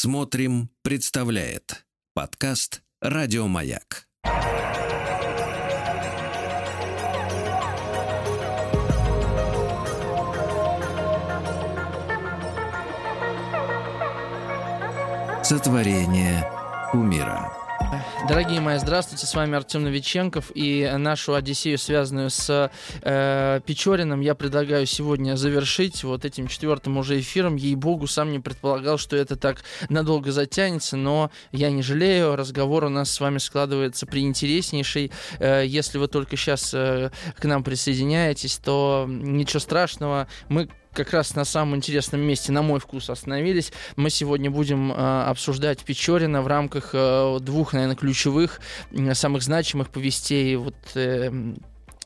Смотрим, представляет подкаст Радиомаяк. Сотворение умира. Дорогие мои, здравствуйте, с вами Артем Новиченков и нашу Одиссею, связанную с э, Печориным, я предлагаю сегодня завершить вот этим четвертым уже эфиром. Ей-богу, сам не предполагал, что это так надолго затянется, но я не жалею, разговор у нас с вами складывается приинтереснейший. Э, если вы только сейчас э, к нам присоединяетесь, то ничего страшного, мы как раз на самом интересном месте, на мой вкус, остановились. Мы сегодня будем э, обсуждать Печорина в рамках э, двух, наверное, ключевых, самых значимых повестей вот э,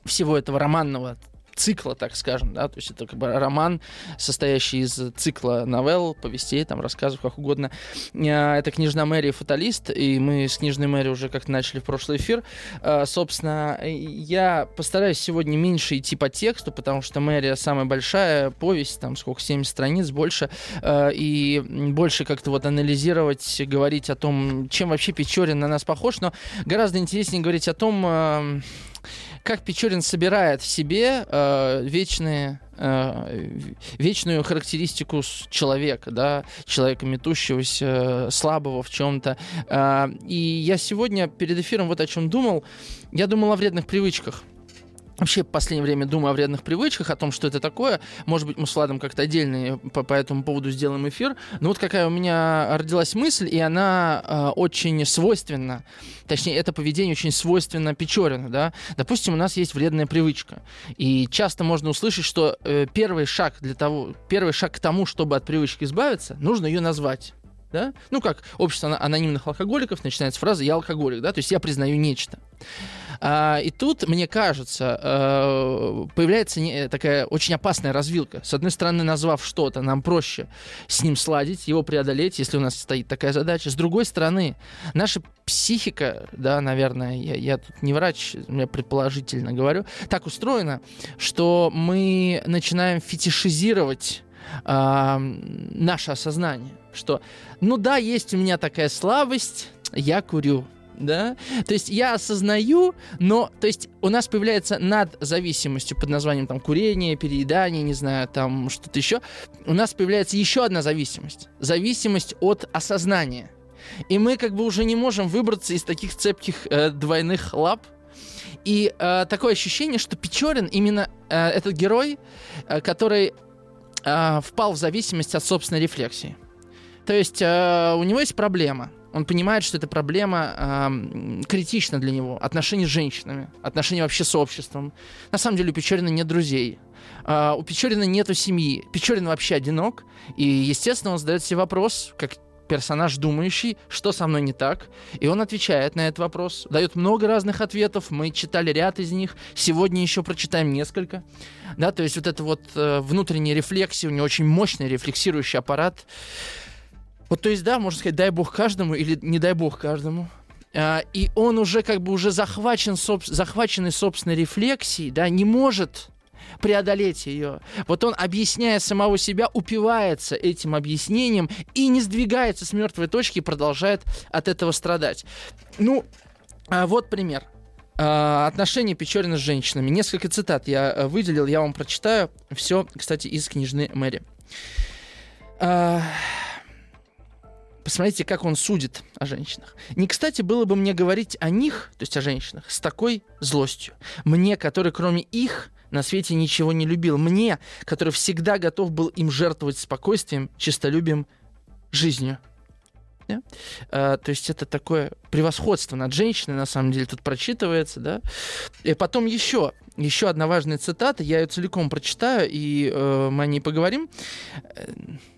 всего этого романного цикла, так скажем, да, то есть это как бы роман, состоящий из цикла новелл, повестей, там, рассказов, как угодно. А, это «Княжна Мэри» «Фаталист», и мы с «Книжной Мэри» уже как-то начали в прошлый эфир. А, собственно, я постараюсь сегодня меньше идти по тексту, потому что «Мэри» самая большая повесть, там, сколько, 70 страниц, больше, и больше как-то вот анализировать, говорить о том, чем вообще Печорин на нас похож, но гораздо интереснее говорить о том, как Печорин собирает в себе э, вечные э, вечную характеристику человека, да, человека метущегося, слабого в чем-то. Э, и я сегодня перед эфиром вот о чем думал. Я думал о вредных привычках. Вообще, в последнее время думаю о вредных привычках, о том, что это такое. Может быть, мы с Владом как-то отдельно по, по этому поводу сделаем эфир. Но вот какая у меня родилась мысль, и она э, очень свойственна. Точнее, это поведение очень свойственно Печорину, да. Допустим, у нас есть вредная привычка. И часто можно услышать, что э, первый шаг для того, первый шаг к тому, чтобы от привычки избавиться, нужно ее назвать да? Ну, как общество анонимных алкоголиков, начинается фраза «я алкоголик», да, то есть я признаю нечто. А, и тут, мне кажется, э, появляется такая очень опасная развилка. С одной стороны, назвав что-то, нам проще с ним сладить, его преодолеть, если у нас стоит такая задача. С другой стороны, наша психика, да, наверное, я, я тут не врач, я предположительно говорю, так устроена, что мы начинаем фетишизировать э, наше осознание, что, ну да, есть у меня такая слабость, я курю, да, то есть я осознаю, но, то есть у нас появляется над зависимостью под названием там курение, переедание, не знаю, там что-то еще, у нас появляется еще одна зависимость, зависимость от осознания, и мы как бы уже не можем выбраться из таких цепких э, двойных лап, и э, такое ощущение, что Печорин именно э, этот герой, э, который э, впал в зависимость от собственной рефлексии. То есть э, у него есть проблема. Он понимает, что эта проблема э, критична для него. Отношения с женщинами, отношения вообще с обществом. На самом деле у Печорина нет друзей. Э, у Печорина нету семьи. Печорин вообще одинок. И, естественно, он задает себе вопрос, как персонаж думающий, что со мной не так. И он отвечает на этот вопрос, дает много разных ответов. Мы читали ряд из них. Сегодня еще прочитаем несколько. Да, то есть вот это вот э, внутренняя рефлексия, у него очень мощный рефлексирующий аппарат. Вот, то есть, да, можно сказать, дай бог каждому или не дай бог каждому. А, и он уже как бы уже захвачен, соб, захваченный собственной рефлексией, да, не может преодолеть ее. Вот он, объясняя самого себя, упивается этим объяснением и не сдвигается с мертвой точки и продолжает от этого страдать. Ну, а вот пример. А, отношения Печорина с женщинами. Несколько цитат я э, выделил, я вам прочитаю. Все, кстати, из книжны Мэри. Посмотрите, как он судит о женщинах. Не кстати было бы мне говорить о них, то есть о женщинах, с такой злостью. Мне, который кроме их на свете ничего не любил. Мне, который всегда готов был им жертвовать спокойствием, честолюбием, жизнью. Да? А, то есть это такое превосходство над женщиной, на самом деле, тут прочитывается, да. И потом еще, еще одна важная цитата, я ее целиком прочитаю, и э, мы о ней поговорим. Э,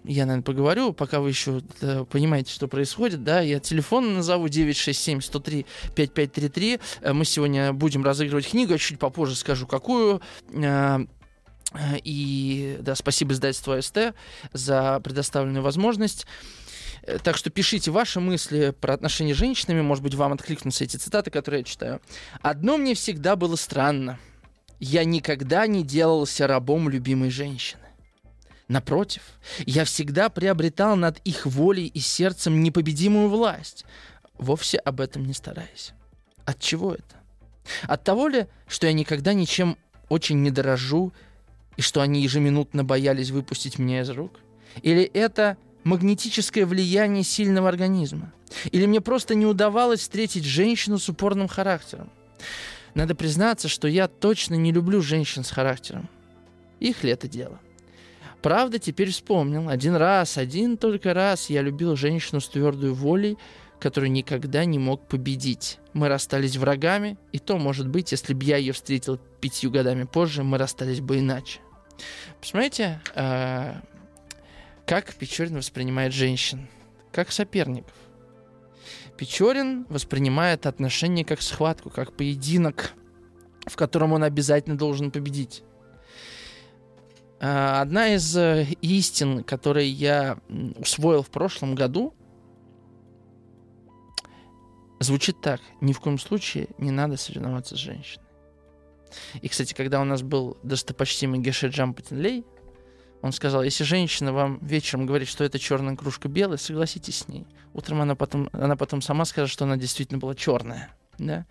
я, наверное, поговорю, пока вы еще э, понимаете, что происходит, да. Я телефон назову 967-103-5533. Э, мы сегодня будем разыгрывать книгу, я чуть попозже скажу, какую. Э, и да, спасибо издательству АСТ за предоставленную возможность. Э, так что пишите ваши мысли про отношения с женщинами. Может быть, вам откликнутся эти цитаты, которые я читаю. «Одно мне всегда было странно. Я никогда не делался рабом любимой женщины. Напротив, я всегда приобретал над их волей и сердцем непобедимую власть, вовсе об этом не стараясь. От чего это? От того ли, что я никогда ничем очень не дорожу, и что они ежеминутно боялись выпустить меня из рук? Или это магнетическое влияние сильного организма? Или мне просто не удавалось встретить женщину с упорным характером? Надо признаться, что я точно не люблю женщин с характером. Их ли это дело? Правда, теперь вспомнил. Один раз, один только раз я любил женщину с твердой волей, которую никогда не мог победить. Мы расстались врагами, и то, может быть, если бы я ее встретил пятью годами позже, мы расстались бы иначе. Посмотрите, э, как Печорин воспринимает женщин, как соперников. Печорин воспринимает отношения как схватку, как поединок, в котором он обязательно должен победить. Э, одна из э, истин, которые я усвоил в прошлом году, звучит так. Ни в коем случае не надо соревноваться с женщиной. И, кстати, когда у нас был достопочтимый Геше Джампатинлей, он сказал, если женщина вам вечером говорит, что это черная кружка белая, согласитесь с ней. Утром она потом, она потом сама скажет, что она действительно была черная. Да?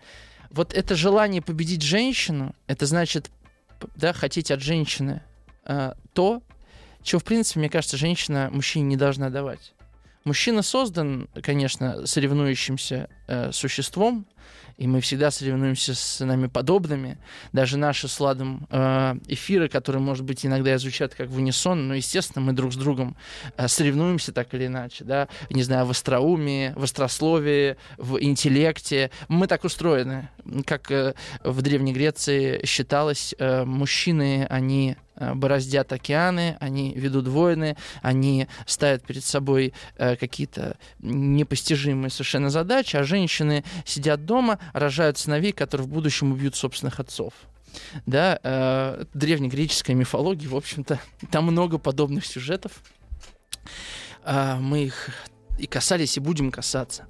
Вот это желание победить женщину, это значит, да, хотеть от женщины э, то, чего, в принципе, мне кажется, женщина мужчине не должна давать. Мужчина создан, конечно, соревнующимся э, существом, и мы всегда соревнуемся с нами подобными. Даже наши с Ладом э, эфиры, которые, может быть, иногда звучат как в унисон, но, естественно, мы друг с другом э, соревнуемся так или иначе, да, не знаю, в остроумии, в острословии, в интеллекте. Мы так устроены. Как э, в Древней Греции считалось, мужчины, они бороздят океаны, они ведут войны, они ставят перед собой э, какие-то непостижимые совершенно задачи, а женщины сидят дома, рожают сыновей, которые в будущем убьют собственных отцов. Да, э, древнегреческая мифология, в общем-то, там много подобных сюжетов. Э, мы их и касались, и будем касаться.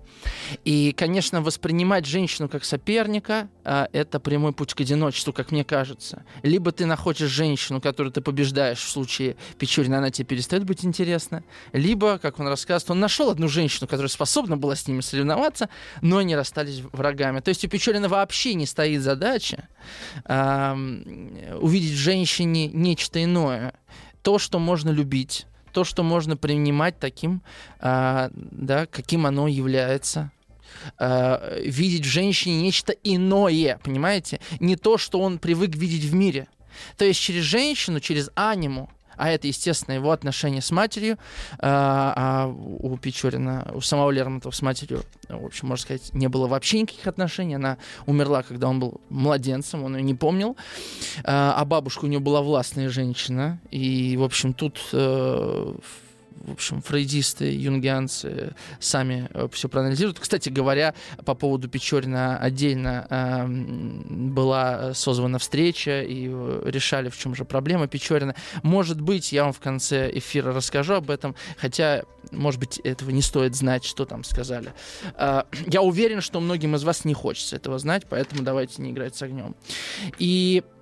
И, конечно, воспринимать женщину как соперника а, это прямой путь к одиночеству, как мне кажется. Либо ты находишь женщину, которую ты побеждаешь в случае Печорина, она тебе перестает быть интересна, либо, как он рассказывает, он нашел одну женщину, которая способна была с ними соревноваться, но они расстались врагами. То есть у Печорина вообще не стоит задача а, увидеть в женщине нечто иное. То, что можно любить, то, что можно принимать таким, а, да, каким оно является. А, видеть в женщине нечто иное, понимаете? Не то, что он привык видеть в мире. То есть через женщину, через аниму, а это, естественно, его отношения с матерью. А, а у Печорина, у самого Лермонтова с матерью, в общем, можно сказать, не было вообще никаких отношений. Она умерла, когда он был младенцем, он ее не помнил. А, а бабушка у него была властная женщина. И, в общем, тут э, в общем, фрейдисты, юнгианцы сами э, все проанализируют. Кстати говоря, по поводу Печорина отдельно э, была созвана встреча и э, решали, в чем же проблема Печорина. Может быть, я вам в конце эфира расскажу об этом, хотя, может быть, этого не стоит знать, что там сказали. Э, я уверен, что многим из вас не хочется этого знать, поэтому давайте не играть с огнем. И Э,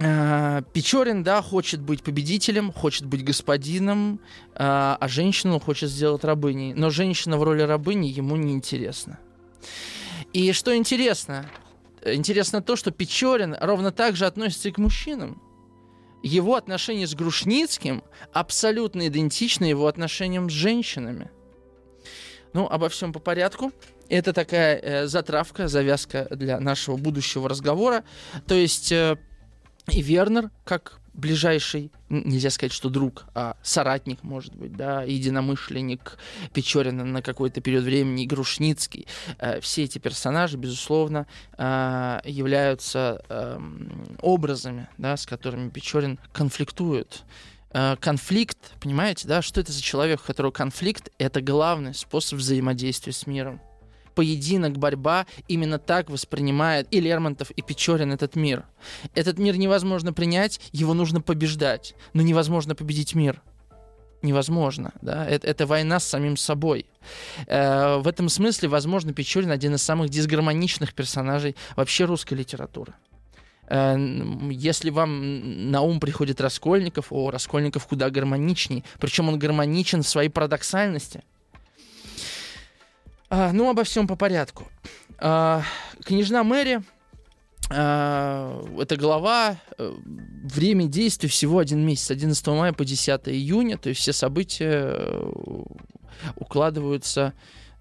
Печорин, да, хочет быть победителем, хочет быть господином, э, а женщину хочет сделать рабыней. Но женщина в роли рабыни ему не интересна. И что интересно? Интересно то, что Печорин ровно так же относится и к мужчинам. Его отношения с Грушницким абсолютно идентичны его отношениям с женщинами. Ну, обо всем по порядку. Это такая э, затравка, завязка для нашего будущего разговора. То есть э, и Вернер, как ближайший, нельзя сказать, что друг, а соратник, может быть, да, единомышленник Печорина на какой-то период времени, Грушницкий. Э, все эти персонажи, безусловно, э, являются эм, образами, да, с которыми Печорин конфликтует э, конфликт, понимаете, да, что это за человек, у которого конфликт — это главный способ взаимодействия с миром поединок, борьба, именно так воспринимает и Лермонтов, и Печорин этот мир. Этот мир невозможно принять, его нужно побеждать, но невозможно победить мир. Невозможно, да, это, это война с самим собой. Э, в этом смысле, возможно, Печорин один из самых дисгармоничных персонажей вообще русской литературы. Э, если вам на ум приходит Раскольников, о, Раскольников куда гармоничней. Причем он гармоничен в своей парадоксальности. А, ну, обо всем по порядку. А, княжна Мэри а, это глава, э, время действия всего один месяц, 11 мая по 10 июня, то есть все события э, укладываются,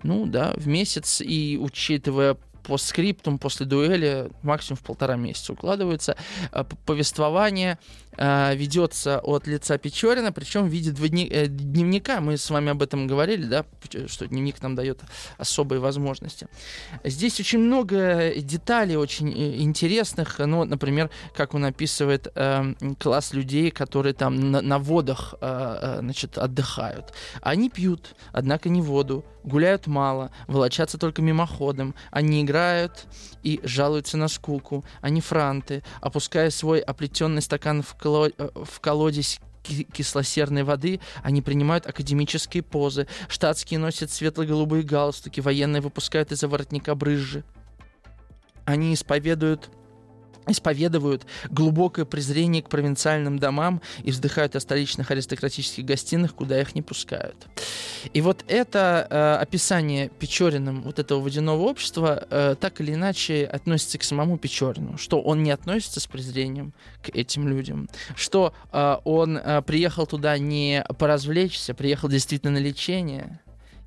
ну да, в месяц, и учитывая по скриптум после дуэли максимум в полтора месяца укладывается. Э, повествование э, ведется от лица Печорина, причем в виде э, дневника. Мы с вами об этом говорили, да, что дневник нам дает особые возможности. Здесь очень много деталей очень интересных. Ну, например, как он описывает э, класс людей, которые там на, на водах э, значит, отдыхают. Они пьют, однако не воду, гуляют мало, волочатся только мимоходом. Они играют и жалуются на скуку. Они франты, опуская свой оплетенный стакан в, коло... Э, в колодец кислосерной воды, они принимают академические позы, штатские носят светло-голубые галстуки, военные выпускают из-за воротника брызжи. Они исповедуют исповедуют глубокое презрение к провинциальным домам и вздыхают о столичных аристократических гостиных, куда их не пускают. И вот это э, описание Печориным вот этого водяного общества э, так или иначе относится к самому Печорину, что он не относится с презрением к этим людям, что э, он э, приехал туда не поразвлечься, приехал действительно на лечение,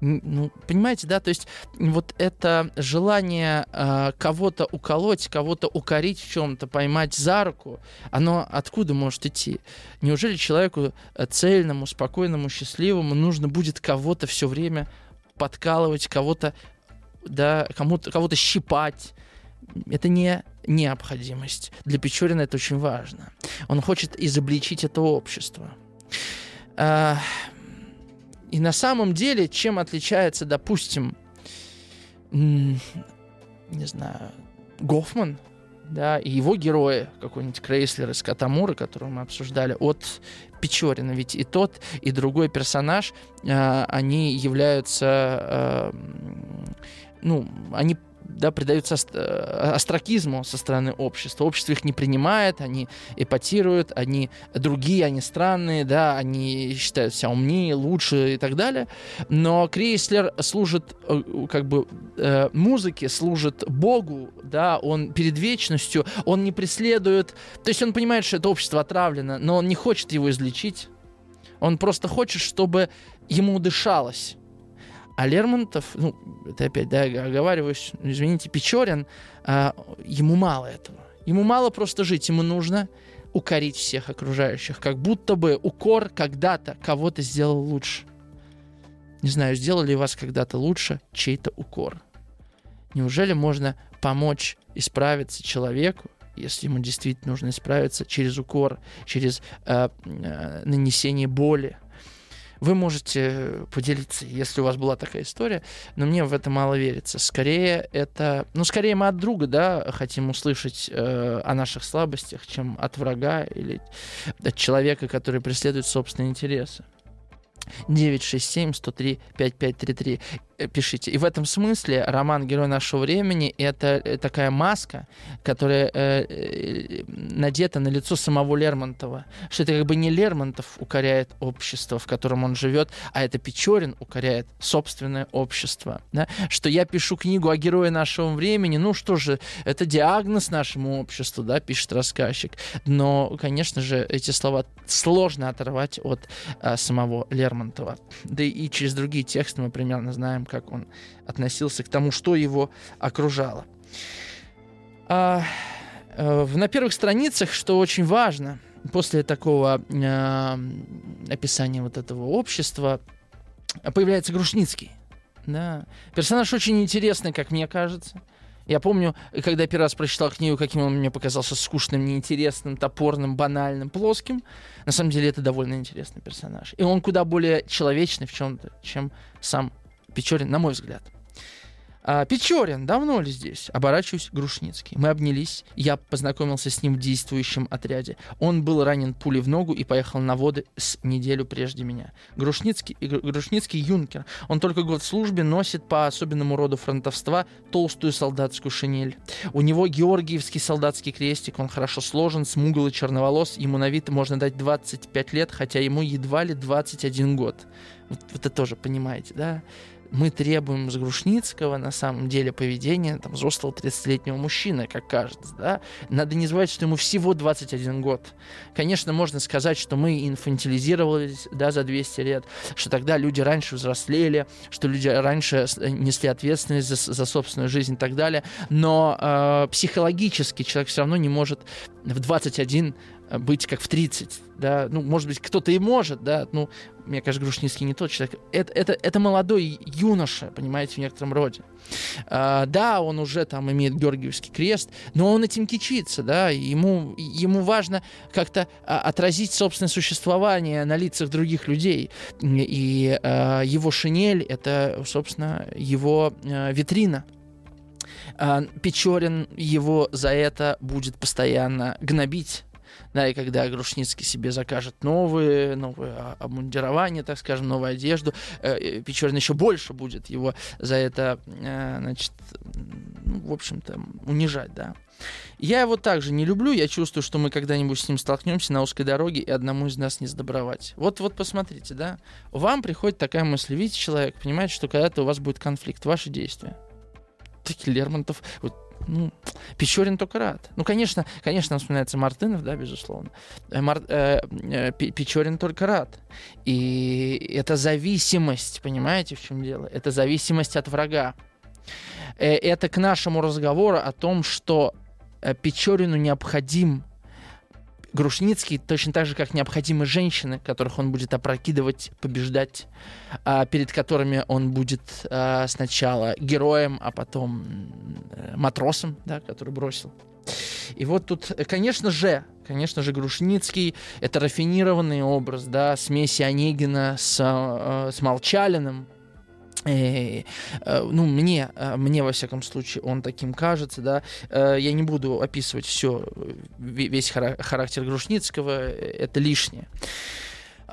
ну, понимаете, да, то есть вот это желание э, кого-то уколоть, кого-то укорить в чем-то, поймать за руку, оно откуда может идти? Неужели человеку э, цельному, спокойному, счастливому нужно будет кого-то все время подкалывать, кого-то, да, кому-то, кого-то щипать? Это не необходимость. Для Печорина это очень важно. Он хочет изобличить это общество. А, и на самом деле, чем отличается, допустим, не знаю, Гофман, да, и его герои, какой-нибудь Крейслер из Катамура, которого мы обсуждали, от Печорина. Ведь и тот, и другой персонаж, э, они являются, э, ну, они да, предаются астракизму э, со стороны общества. Общество их не принимает, они эпатируют, они другие, они странные, да, они считают себя умнее, лучше и так далее. Но Крейслер служит э, как бы э, музыке, служит Богу, да, он перед вечностью, он не преследует, то есть он понимает, что это общество отравлено, но он не хочет его излечить. Он просто хочет, чтобы ему дышалось а Лермонтов, ну, это опять, да, оговариваюсь, извините, Печорин, а, ему мало этого. Ему мало просто жить, ему нужно укорить всех окружающих, как будто бы укор когда-то кого-то сделал лучше. Не знаю, сделали вас когда-то лучше чей-то укор. Неужели можно помочь исправиться человеку, если ему действительно нужно исправиться через укор, через э, э, нанесение боли, вы можете поделиться, если у вас была такая история, но мне в это мало верится. Скорее это, ну, скорее мы от друга, да, хотим услышать э, о наших слабостях, чем от врага или от человека, который преследует собственные интересы. 967 103 5533 пишите. И в этом смысле роман «Герой нашего времени» — это э, такая маска, которая э, э, надета на лицо самого Лермонтова. Что это как бы не Лермонтов укоряет общество, в котором он живет, а это Печорин укоряет собственное общество. Да? Что я пишу книгу о герое нашего времени, ну что же, это диагноз нашему обществу, да, пишет рассказчик. Но, конечно же, эти слова сложно оторвать от э, самого Лермонтова. Да и через другие тексты мы примерно знаем, как он относился к тому, что его окружало. А, э, на первых страницах, что очень важно, после такого э, описания вот этого общества, появляется Грушницкий. Да. Персонаж очень интересный, как мне кажется. Я помню, когда первый раз прочитал книгу, каким он мне показался скучным, неинтересным, топорным, банальным, плоским. На самом деле это довольно интересный персонаж. И он куда более человечный в чем-то, чем сам Печорин, на мой взгляд. А, Печорин, давно ли здесь? Оборачиваюсь, Грушницкий. Мы обнялись. Я познакомился с ним в действующем отряде. Он был ранен пулей в ногу и поехал на воды с неделю прежде меня. Грушницкий, Грушницкий юнкер. Он только год в службе носит по особенному роду фронтовства толстую солдатскую шинель. У него георгиевский солдатский крестик. Он хорошо сложен, смуглый, черноволос. Ему на вид можно дать 25 лет, хотя ему едва ли 21 год. Вот, вот это тоже понимаете, да? Мы требуем с Грушницкого на самом деле поведения там, взрослого 30-летнего мужчины, как кажется. Да? Надо не забывать, что ему всего 21 год. Конечно, можно сказать, что мы инфантилизировались да, за 200 лет, что тогда люди раньше взрослели, что люди раньше несли ответственность за, за собственную жизнь и так далее. Но э, психологически человек все равно не может в 21 быть как в 30, да, ну, может быть, кто-то и может, да, ну, мне кажется, Грушницкий не тот человек. Это, это, это молодой юноша, понимаете, в некотором роде. А, да, он уже там имеет Георгиевский крест, но он этим кичится, да, ему, ему важно как-то а, отразить собственное существование на лицах других людей. И а, его шинель — это, собственно, его а, витрина. Печорин его за это будет постоянно гнобить да, и когда Грушницкий себе закажет новые, новые обмундирование, так скажем, новую одежду, э, Печорин еще больше будет его за это, э, значит, ну, в общем-то, унижать, да. Я его также не люблю, я чувствую, что мы когда-нибудь с ним столкнемся на узкой дороге, и одному из нас не сдобровать. Вот, вот посмотрите, да, вам приходит такая мысль, видите, человек понимает, что когда-то у вас будет конфликт, ваши действия. Таки Лермонтов, вот ну, Печорин только рад. Ну, конечно, конечно, вспоминается Мартынов, да, безусловно. Э, Мар, э, э, Печорин только рад. И это зависимость, понимаете, в чем дело? Это зависимость от врага. Э, это к нашему разговору о том, что э, Печорину необходим Грушницкий точно так же, как необходимы женщины, которых он будет опрокидывать, побеждать, а, перед которыми он будет а, сначала героем, а потом а, матросом, да, который бросил. И вот тут, конечно же, конечно же, Грушницкий — это рафинированный образ, да, смеси Онегина с, э, с Молчалиным, Э, э, ну, мне, э, мне, во всяком случае, он таким кажется, да. Я не буду описывать все, весь характер Грушницкого, это лишнее.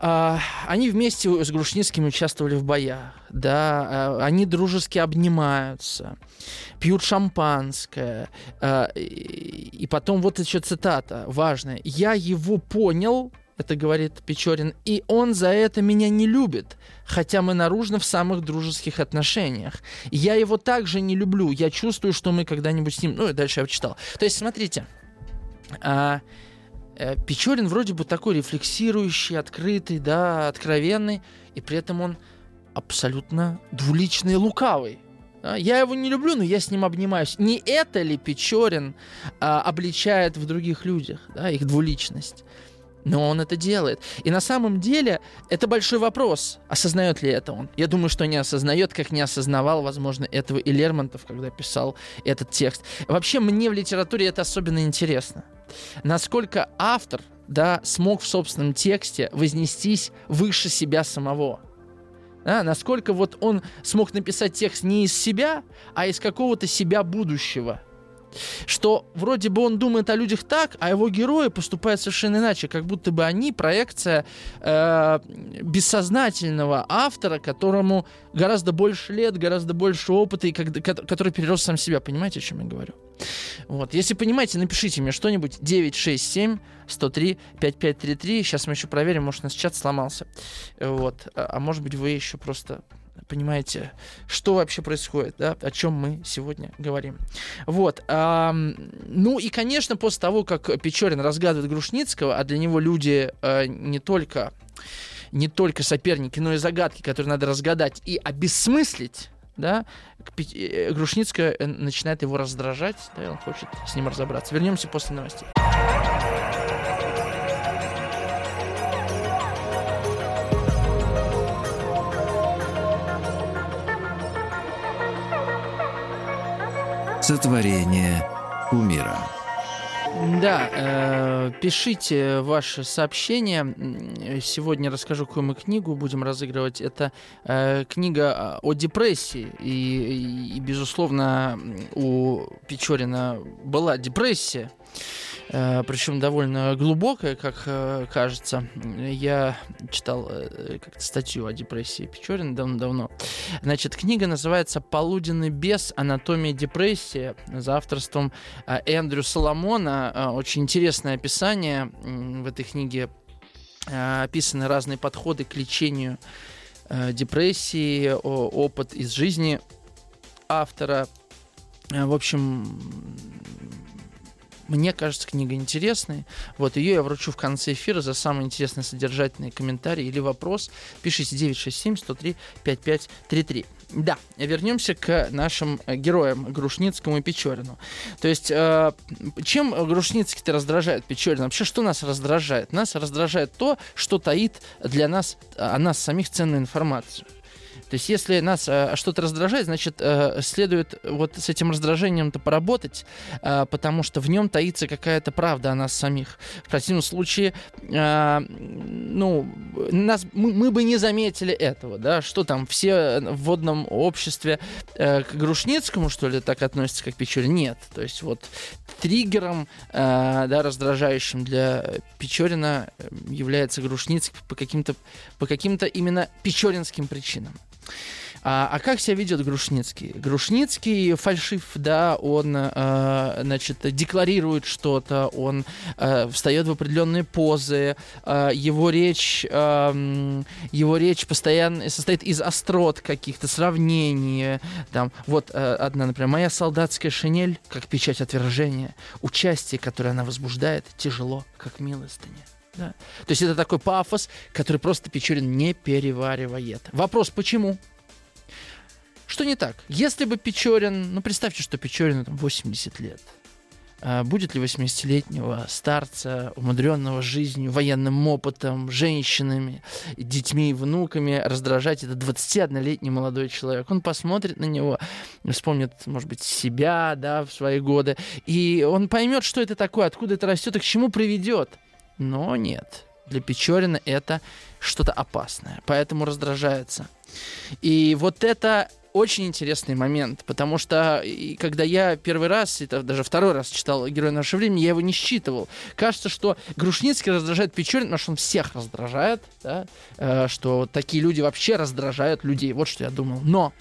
А, они вместе с Грушницким участвовали в боях, да, они дружески обнимаются, пьют шампанское, и потом вот еще цитата важная. «Я его понял, это говорит Печорин, и он за это меня не любит, хотя мы наружно в самых дружеских отношениях. Я его также не люблю, я чувствую, что мы когда-нибудь с ним... Ну, и дальше я читал. То есть, смотрите, а, а, Печорин вроде бы такой рефлексирующий, открытый, да, откровенный, и при этом он абсолютно двуличный и лукавый. Я его не люблю, но я с ним обнимаюсь. Не это ли Печорин а, обличает в других людях, да, их двуличность? Но он это делает. И на самом деле это большой вопрос, осознает ли это он. Я думаю, что не осознает, как не осознавал, возможно, этого и Лермонтов, когда писал этот текст. Вообще мне в литературе это особенно интересно. Насколько автор да, смог в собственном тексте вознестись выше себя самого. Да, насколько вот он смог написать текст не из себя, а из какого-то себя будущего – что вроде бы он думает о людях так, а его герои поступают совершенно иначе, как будто бы они проекция э, бессознательного автора, которому гораздо больше лет, гораздо больше опыта, и как, который перерос сам себя. Понимаете, о чем я говорю? Вот. Если понимаете, напишите мне что-нибудь 967 103 5533. Сейчас мы еще проверим, может, у нас чат сломался. Вот. А, а может быть, вы еще просто понимаете, что вообще происходит, да, о чем мы сегодня говорим. Вот. А, ну и, конечно, после того, как Печорин разгадывает Грушницкого, а для него люди а, не только не только соперники, но и загадки, которые надо разгадать и обесмыслить, да, э, Грушницкая э, начинает его раздражать, да, и он хочет с ним разобраться. Вернемся после новостей. Сотворение умира. Да, э, пишите ваши сообщения. Сегодня расскажу, какую мы книгу будем разыгрывать. Это э, книга о депрессии. И, и, безусловно, у Печорина была депрессия. Э, причем довольно глубокая, как э, кажется. Я читал э, как статью о депрессии Печорина давно-давно. Значит, книга называется «Полуденный бес. Анатомия депрессии» за авторством Эндрю Соломона. Очень интересное описание в этой книге. Описаны разные подходы к лечению депрессии, опыт из жизни автора. В общем, мне кажется, книга интересная. Вот ее я вручу в конце эфира за самый интересный содержательный комментарий или вопрос. Пишите 967-103-5533. Да, вернемся к нашим героям Грушницкому и Печорину. То есть, э, чем Грушницкий-то раздражает Печорина? Вообще, что нас раздражает? Нас раздражает то, что таит для нас, о нас самих ценную информацию. То есть, если нас э, что-то раздражает, значит, э, следует вот с этим раздражением-то поработать, э, потому что в нем таится какая-то правда о нас самих. В противном случае, э, ну, нас, мы, мы бы не заметили этого, да, что там, все в водном обществе э, к Грушницкому, что ли, так относятся, как Печорин? Нет. То есть, вот триггером, э, да, раздражающим для Печорина является Грушницкий по каким-то по каким-то именно печоринским причинам. А, а как себя ведет Грушницкий? Грушницкий фальшив, да, он, э, значит, декларирует что-то, он э, встает в определенные позы, э, его речь, э, его речь постоянно состоит из острот каких-то сравнений, там, вот э, одна, например, моя солдатская шинель, как печать отвержения, участие, которое она возбуждает, тяжело, как милостыня. Да. То есть это такой пафос, который просто Печорин не переваривает. Вопрос, почему? Что не так? Если бы Печорин, ну представьте, что Печорину там 80 лет, а будет ли 80-летнего старца, умудренного жизнью, военным опытом, женщинами, детьми и внуками раздражать этот 21-летний молодой человек? Он посмотрит на него, вспомнит, может быть, себя, да, в свои годы, и он поймет, что это такое, откуда это растет и к чему приведет. Но нет, для Печорина это что-то опасное, поэтому раздражается. И вот это очень интересный момент, потому что когда я первый раз, это даже второй раз читал «Герой нашего времени», я его не считывал. Кажется, что Грушницкий раздражает Печорин, потому что он всех раздражает, да? э, что такие люди вообще раздражают людей. Вот что я думал. Но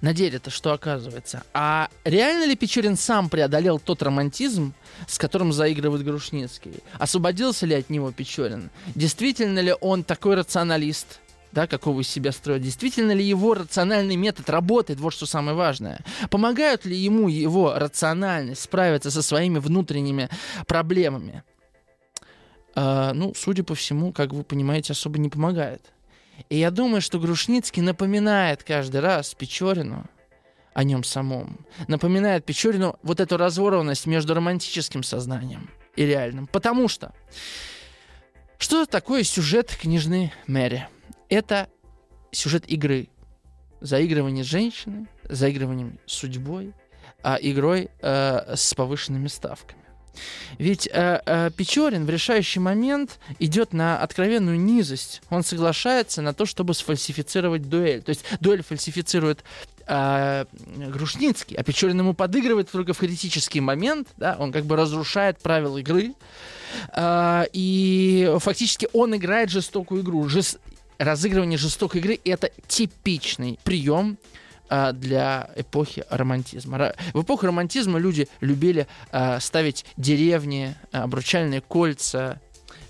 на деле-то что оказывается? А реально ли Печорин сам преодолел тот романтизм, с которым заигрывает Грушницкий? Освободился ли от него Печорин? Действительно ли он такой рационалист? да, какого из себя строит, действительно ли его рациональный метод работает, вот что самое важное. Помогают ли ему его рациональность справиться со своими внутренними проблемами? А, ну, судя по всему, как вы понимаете, особо не помогает. И я думаю, что Грушницкий напоминает каждый раз Печорину о нем самом. Напоминает Печорину вот эту разворованность между романтическим сознанием и реальным. Потому что что такое сюжет книжной Мэри? Это сюжет игры. Заигрывание с женщиной, заигрыванием судьбой, а игрой э, с повышенными ставками. Ведь э, э, Печорин в решающий момент идет на откровенную низость. Он соглашается на то, чтобы сфальсифицировать дуэль. То есть дуэль фальсифицирует э, Грушницкий, а Печорин ему подыгрывает только в критический момент. Да? Он как бы разрушает правила игры. Э, и фактически он играет жестокую игру. Жест разыгрывание жестокой игры это типичный прием а, для эпохи романтизма. В эпоху романтизма люди любили а, ставить деревни, обручальные кольца,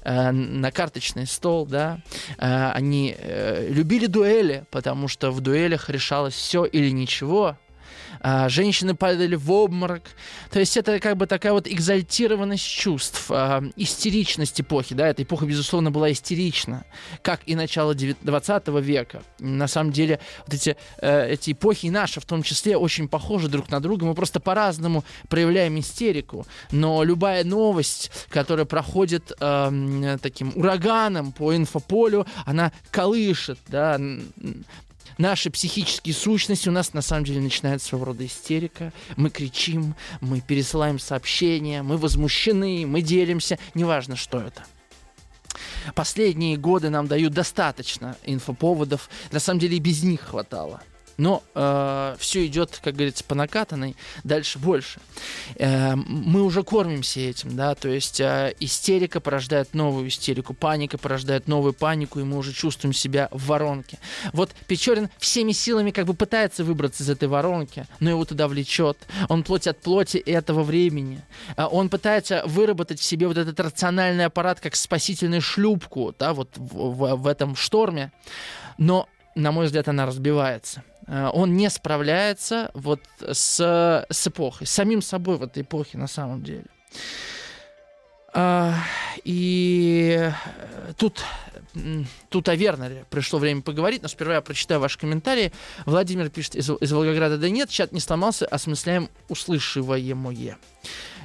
а, на карточный стол, да, они э, любили дуэли, потому что в дуэлях решалось все или ничего, а, женщины падали в обморок. То есть это как бы такая вот экзальтированность чувств, а, истеричность эпохи, да, эта эпоха, безусловно, была истерична, как и начало 20 века. На самом деле, вот эти, э, эти эпохи, и наша в том числе, очень похожи друг на друга, мы просто по-разному проявляем истерику, но любая новость, которая проходит э, таким ураганом по инфополю, она колышет, да, наши психические сущности, у нас на самом деле начинается своего рода истерика. Мы кричим, мы пересылаем сообщения, мы возмущены, мы делимся, неважно, что это. Последние годы нам дают достаточно инфоповодов. На самом деле и без них хватало. Но э, все идет, как говорится, по накатанной, дальше больше. Э, мы уже кормимся этим, да, то есть э, истерика порождает новую истерику, паника порождает новую панику, и мы уже чувствуем себя в воронке. Вот Печорин всеми силами как бы пытается выбраться из этой воронки, но его туда влечет. Он плоть от плоти этого времени. Э, он пытается выработать в себе вот этот рациональный аппарат как спасительную шлюпку, да, вот в, в, в этом шторме. Но, на мой взгляд, она разбивается. Э, он не справляется вот с, с эпохой, с самим собой в этой эпохе на самом деле. А, и тут, тут о Вернере пришло время поговорить, но сперва я прочитаю ваши комментарии. Владимир пишет из, из Волгограда, да нет, чат не сломался, осмысляем услышиваемое.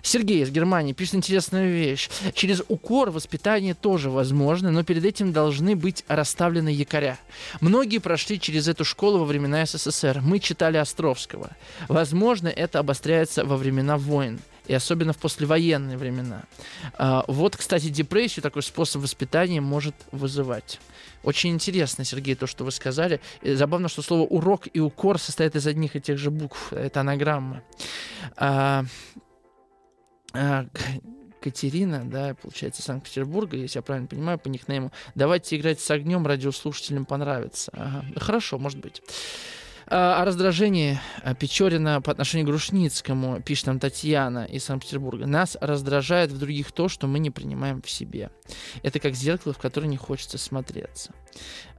Сергей из Германии пишет интересную вещь. Через укор воспитание тоже возможно, но перед этим должны быть расставлены якоря. Многие прошли через эту школу во времена СССР. Мы читали Островского. Возможно, это обостряется во времена войн и особенно в послевоенные времена. А, вот, кстати, депрессию такой способ воспитания может вызывать. Очень интересно, Сергей, то, что вы сказали. И забавно, что слово урок и укор состоят из одних и тех же букв. Это анаграммы. А, а, Катерина, да, получается, Санкт-Петербурга, если я правильно понимаю, по никнейму. Давайте играть с огнем, радиослушателям понравится. Ага. Хорошо, может быть. А, о раздражении а, Печорина по отношению к Грушницкому, пишет нам Татьяна из Санкт-Петербурга. Нас раздражает в других то, что мы не принимаем в себе. Это как зеркало, в которое не хочется смотреться.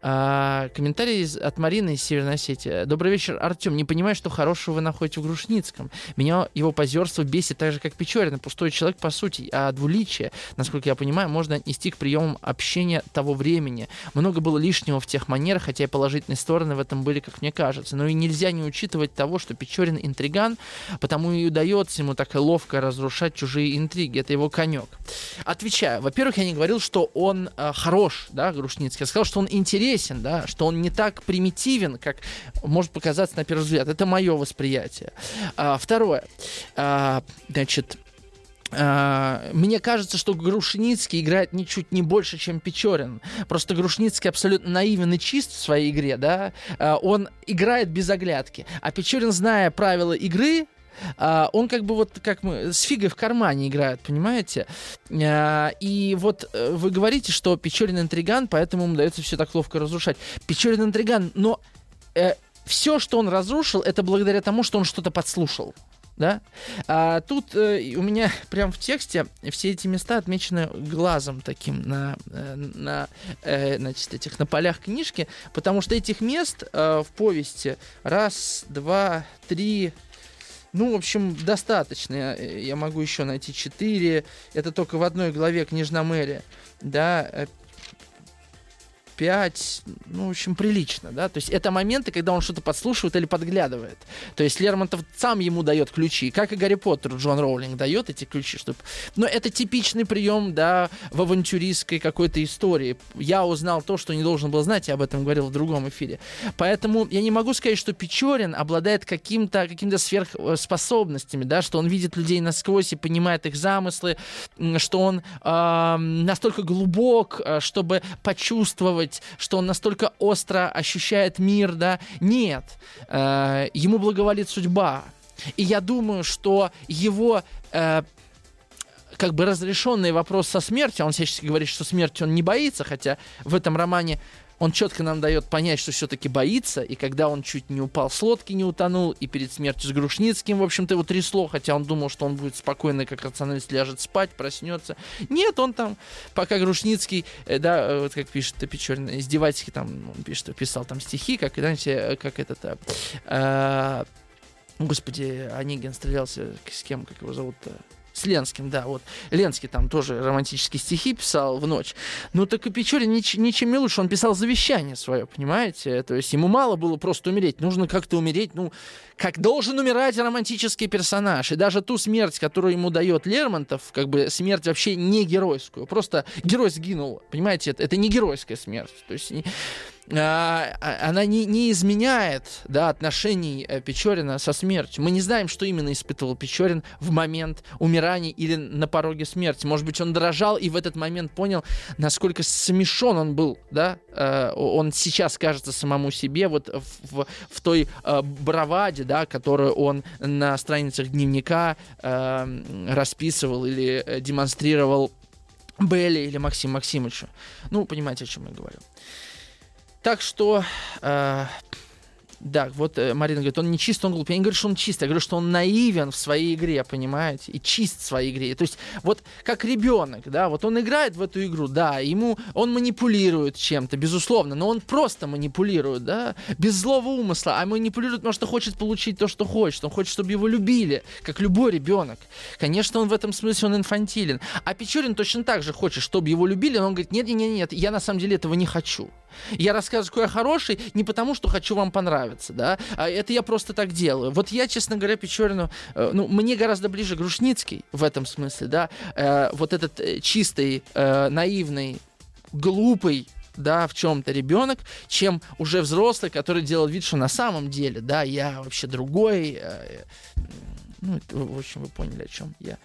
А, комментарий от Марины из Северной Осетии. Добрый вечер, Артем. Не понимаю, что хорошего вы находите в Грушницком. Меня его позерство бесит так же, как Печорина. Пустой человек, по сути. А двуличие, насколько я понимаю, можно отнести к приемам общения того времени. Много было лишнего в тех манерах, хотя и положительные стороны в этом были, как мне кажется. Но и нельзя не учитывать того, что Печорин интриган, потому и удается ему так ловко разрушать чужие интриги. Это его конек. Отвечаю. Во-первых, я не говорил, что он э, хорош, да, Грушницкий. Я сказал, что он интересен интересен, да, что он не так примитивен, как может показаться на первый взгляд. Это мое восприятие. А, второе. А, значит, Uh, мне кажется, что Грушницкий играет ничуть не больше, чем Печорин. Просто Грушницкий абсолютно наивен и чист в своей игре, да. Uh, он играет без оглядки. А Печорин, зная правила игры, а, он как бы вот как мы с фигой в кармане играет, понимаете? А, и вот э, вы говорите, что Печорин интриган, поэтому ему удается все так ловко разрушать. Печорин интриган, но э, все, что он разрушил, это благодаря тому, что он что-то подслушал. Да? А тут э, у меня прям в тексте все эти места отмечены глазом таким на, э, на э, значит, этих на полях книжки, потому что этих мест э, в повести раз, два, три, ну, в общем, достаточно. Я могу еще найти четыре. Это только в одной главе «Княжна Мэри». Да, э, 5, ну, в общем, прилично, да, то есть это моменты, когда он что-то подслушивает или подглядывает. То есть Лермонтов сам ему дает ключи, как и Гарри Поттеру Джон Роулинг дает эти ключи, чтобы... Но это типичный прием, да, в авантюристской какой-то истории. Я узнал то, что не должен был знать, я об этом говорил в другом эфире. Поэтому я не могу сказать, что Печорин обладает каким-то каким сверхспособностями, да, что он видит людей насквозь и понимает их замыслы, что он э, настолько глубок, э, чтобы почувствовать чувствовать, что он настолько остро ощущает мир, да. Нет, э, ему благоволит судьба. И я думаю, что его э, как бы разрешенный вопрос со смертью, он сейчас говорит, что смерти он не боится, хотя в этом романе он четко нам дает понять, что все-таки боится, и когда он чуть не упал с лодки, не утонул, и перед смертью с Грушницким, в общем-то, его трясло, хотя он думал, что он будет спокойно, как рационалист, ляжет спать, проснется. Нет, он там, пока Грушницкий, э, да, э, вот как пишет Печорин, издевательски там, он пишет, писал там стихи, как, знаете, э, как этот, господи, Онегин стрелялся с кем, как его зовут-то? С Ленским, да, вот. Ленский там тоже романтические стихи писал в ночь. Ну, так и Печорин нич- ничем не лучше. Он писал завещание свое, понимаете? То есть ему мало было просто умереть. Нужно как-то умереть, ну, как должен умирать романтический персонаж. И даже ту смерть, которую ему дает Лермонтов, как бы смерть вообще не геройскую. Просто герой сгинул, понимаете? Это, это не геройская смерть. То есть она не, не изменяет да, отношений э, Печорина со смертью. Мы не знаем, что именно испытывал Печорин в момент умирания или на пороге смерти. Может быть, он дрожал и в этот момент понял, насколько смешон он был. Да? Э, он сейчас кажется самому себе вот в, в той э, браваде, да, которую он на страницах дневника расписывал или демонстрировал Белли или Максим Максимовичу. Ну, понимаете, о чем я говорю. Так что э, да, вот э, Марина говорит, он не чист, он глуп. Я не говорю, что он чист, я говорю, что он наивен в своей игре, понимаете, и чист в своей игре. То есть вот как ребенок, да, вот он играет в эту игру, да, ему он манипулирует чем-то, безусловно, но он просто манипулирует, да, без злого умысла, а манипулирует, потому что хочет получить то, что хочет. Он хочет, чтобы его любили, как любой ребенок. Конечно, он в этом смысле он инфантилен. А Печорин точно так же хочет, чтобы его любили, но он говорит, нет, нет, нет, я на самом деле этого не хочу. Я рассказываю, какой я хороший, не потому, что хочу вам понравиться, да, а это я просто так делаю. Вот я, честно говоря, Печорину, э, ну, мне гораздо ближе Грушницкий в этом смысле, да, э, вот этот э, чистый, наивный, глупый, да, в чем-то ребенок, чем уже взрослый, который делает вид, что на самом деле, да, я вообще другой. Э, ну, это, в общем, вы поняли, о чем я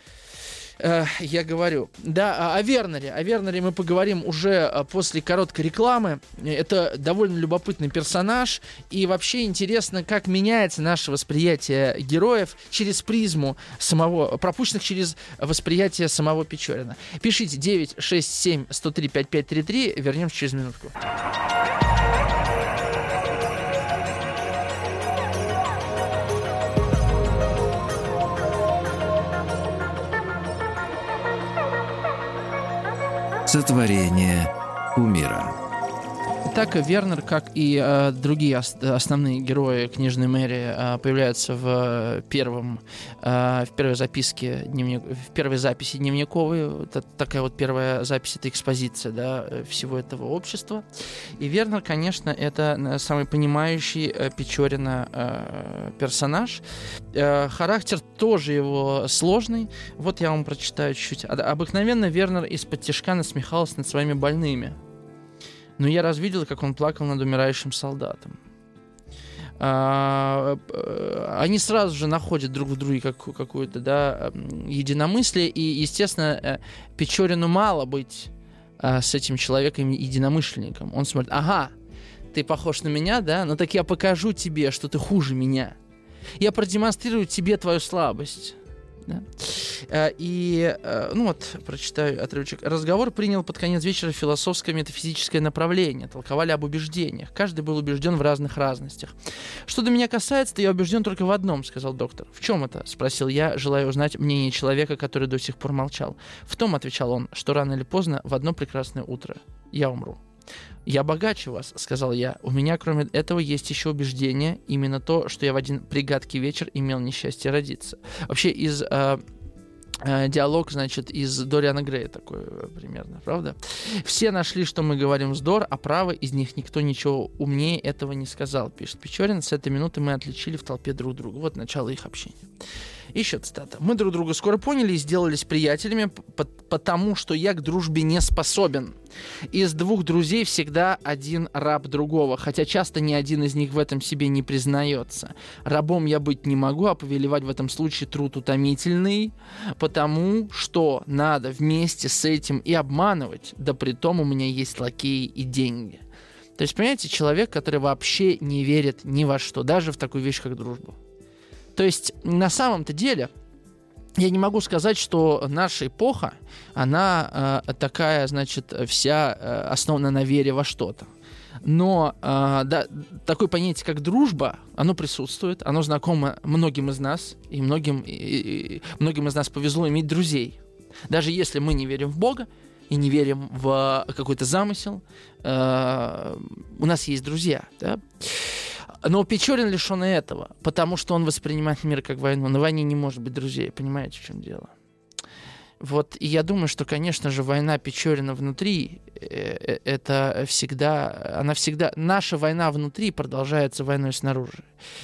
э, я говорю. Да, о Вернере. О Вернере мы поговорим уже э, после короткой рекламы. Это довольно любопытный персонаж. И вообще интересно, как меняется наше восприятие героев через призму самого, пропущенных через восприятие самого Печорина. Пишите 967 103 5533. Вернемся через минутку. Сотворение умира. Так Вернер, как и э, другие ос- основные герои книжной Мэри, э, появляются в первом, э, в первой записке дневник, в первой записи дневниковой. Это такая вот первая запись, это экспозиция, да, всего этого общества. И Вернер, конечно, это самый понимающий э, Печорина э, персонаж. Э, характер тоже его сложный. Вот я вам прочитаю чуть-чуть. Обыкновенно Вернер из-под тяжка насмехался над своими больными но я раз видел, как он плакал над умирающим солдатом. А, э, они сразу же находят друг в друге как, какое-то да, единомыслие, и, естественно, э, Печорину мало быть а, с этим человеком единомышленником. Он смотрит, ага, ты похож на меня, да? Ну так я покажу тебе, что ты хуже меня. Я продемонстрирую тебе твою слабость. Да? Э, и, э, ну вот, прочитаю отрывочек. Разговор принял под конец вечера философское метафизическое направление. Толковали об убеждениях. Каждый был убежден в разных разностях. Что до меня касается, то я убежден только в одном, сказал доктор. В чем это? Спросил я, желая узнать мнение человека, который до сих пор молчал. В том, отвечал он, что рано или поздно в одно прекрасное утро я умру. «Я богаче вас», — сказал я. «У меня, кроме этого, есть еще убеждение, именно то, что я в один пригадкий вечер имел несчастье родиться». Вообще из э, э, диалог, значит, из Дориана Грея такой э, примерно, правда? Все нашли, что мы говорим вздор, а право из них никто ничего умнее этого не сказал, пишет Печорин. С этой минуты мы отличили в толпе друг друга. Вот начало их общения. Еще цитата. «Мы друг друга скоро поняли и сделались приятелями, потому что я к дружбе не способен. Из двух друзей всегда один раб другого, хотя часто ни один из них в этом себе не признается. Рабом я быть не могу, а повелевать в этом случае труд утомительный, потому что надо вместе с этим и обманывать, да при том у меня есть лакеи и деньги». То есть, понимаете, человек, который вообще не верит ни во что, даже в такую вещь, как дружбу. То есть на самом-то деле я не могу сказать, что наша эпоха, она э, такая, значит, вся э, основана на вере во что-то. Но э, да, такое понятие, как дружба, оно присутствует, оно знакомо многим из нас, и многим, и, и, многим из нас повезло иметь друзей. Даже если мы не верим в Бога и не верим в какой-то замысел, э, у нас есть друзья. Да? Но Печорин лишен и этого, потому что он воспринимает мир как войну. На войне не может быть друзей, понимаете, в чем дело? Вот, и я думаю, что, конечно же, война Печорина внутри, э, э, это всегда, она всегда, наша война внутри продолжается войной снаружи.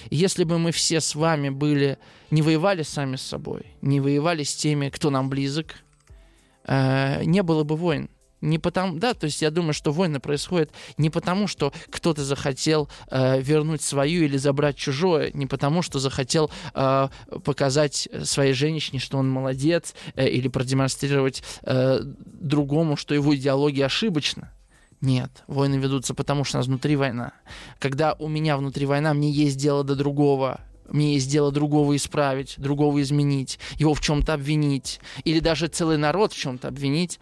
Если бы мы все с вами были, не воевали сами с собой, не воевали с теми, кто нам близок, э, не было бы войн. Не потому, да, то есть я думаю, что войны происходят не потому, что кто-то захотел э, вернуть свою или забрать чужое, не потому, что захотел э, показать своей женщине, что он молодец, э, или продемонстрировать э, другому, что его идеология ошибочна. Нет, войны ведутся потому, что у нас внутри война. Когда у меня внутри война, мне есть дело до другого, мне есть дело другого исправить, другого изменить, его в чем-то обвинить, или даже целый народ в чем-то обвинить,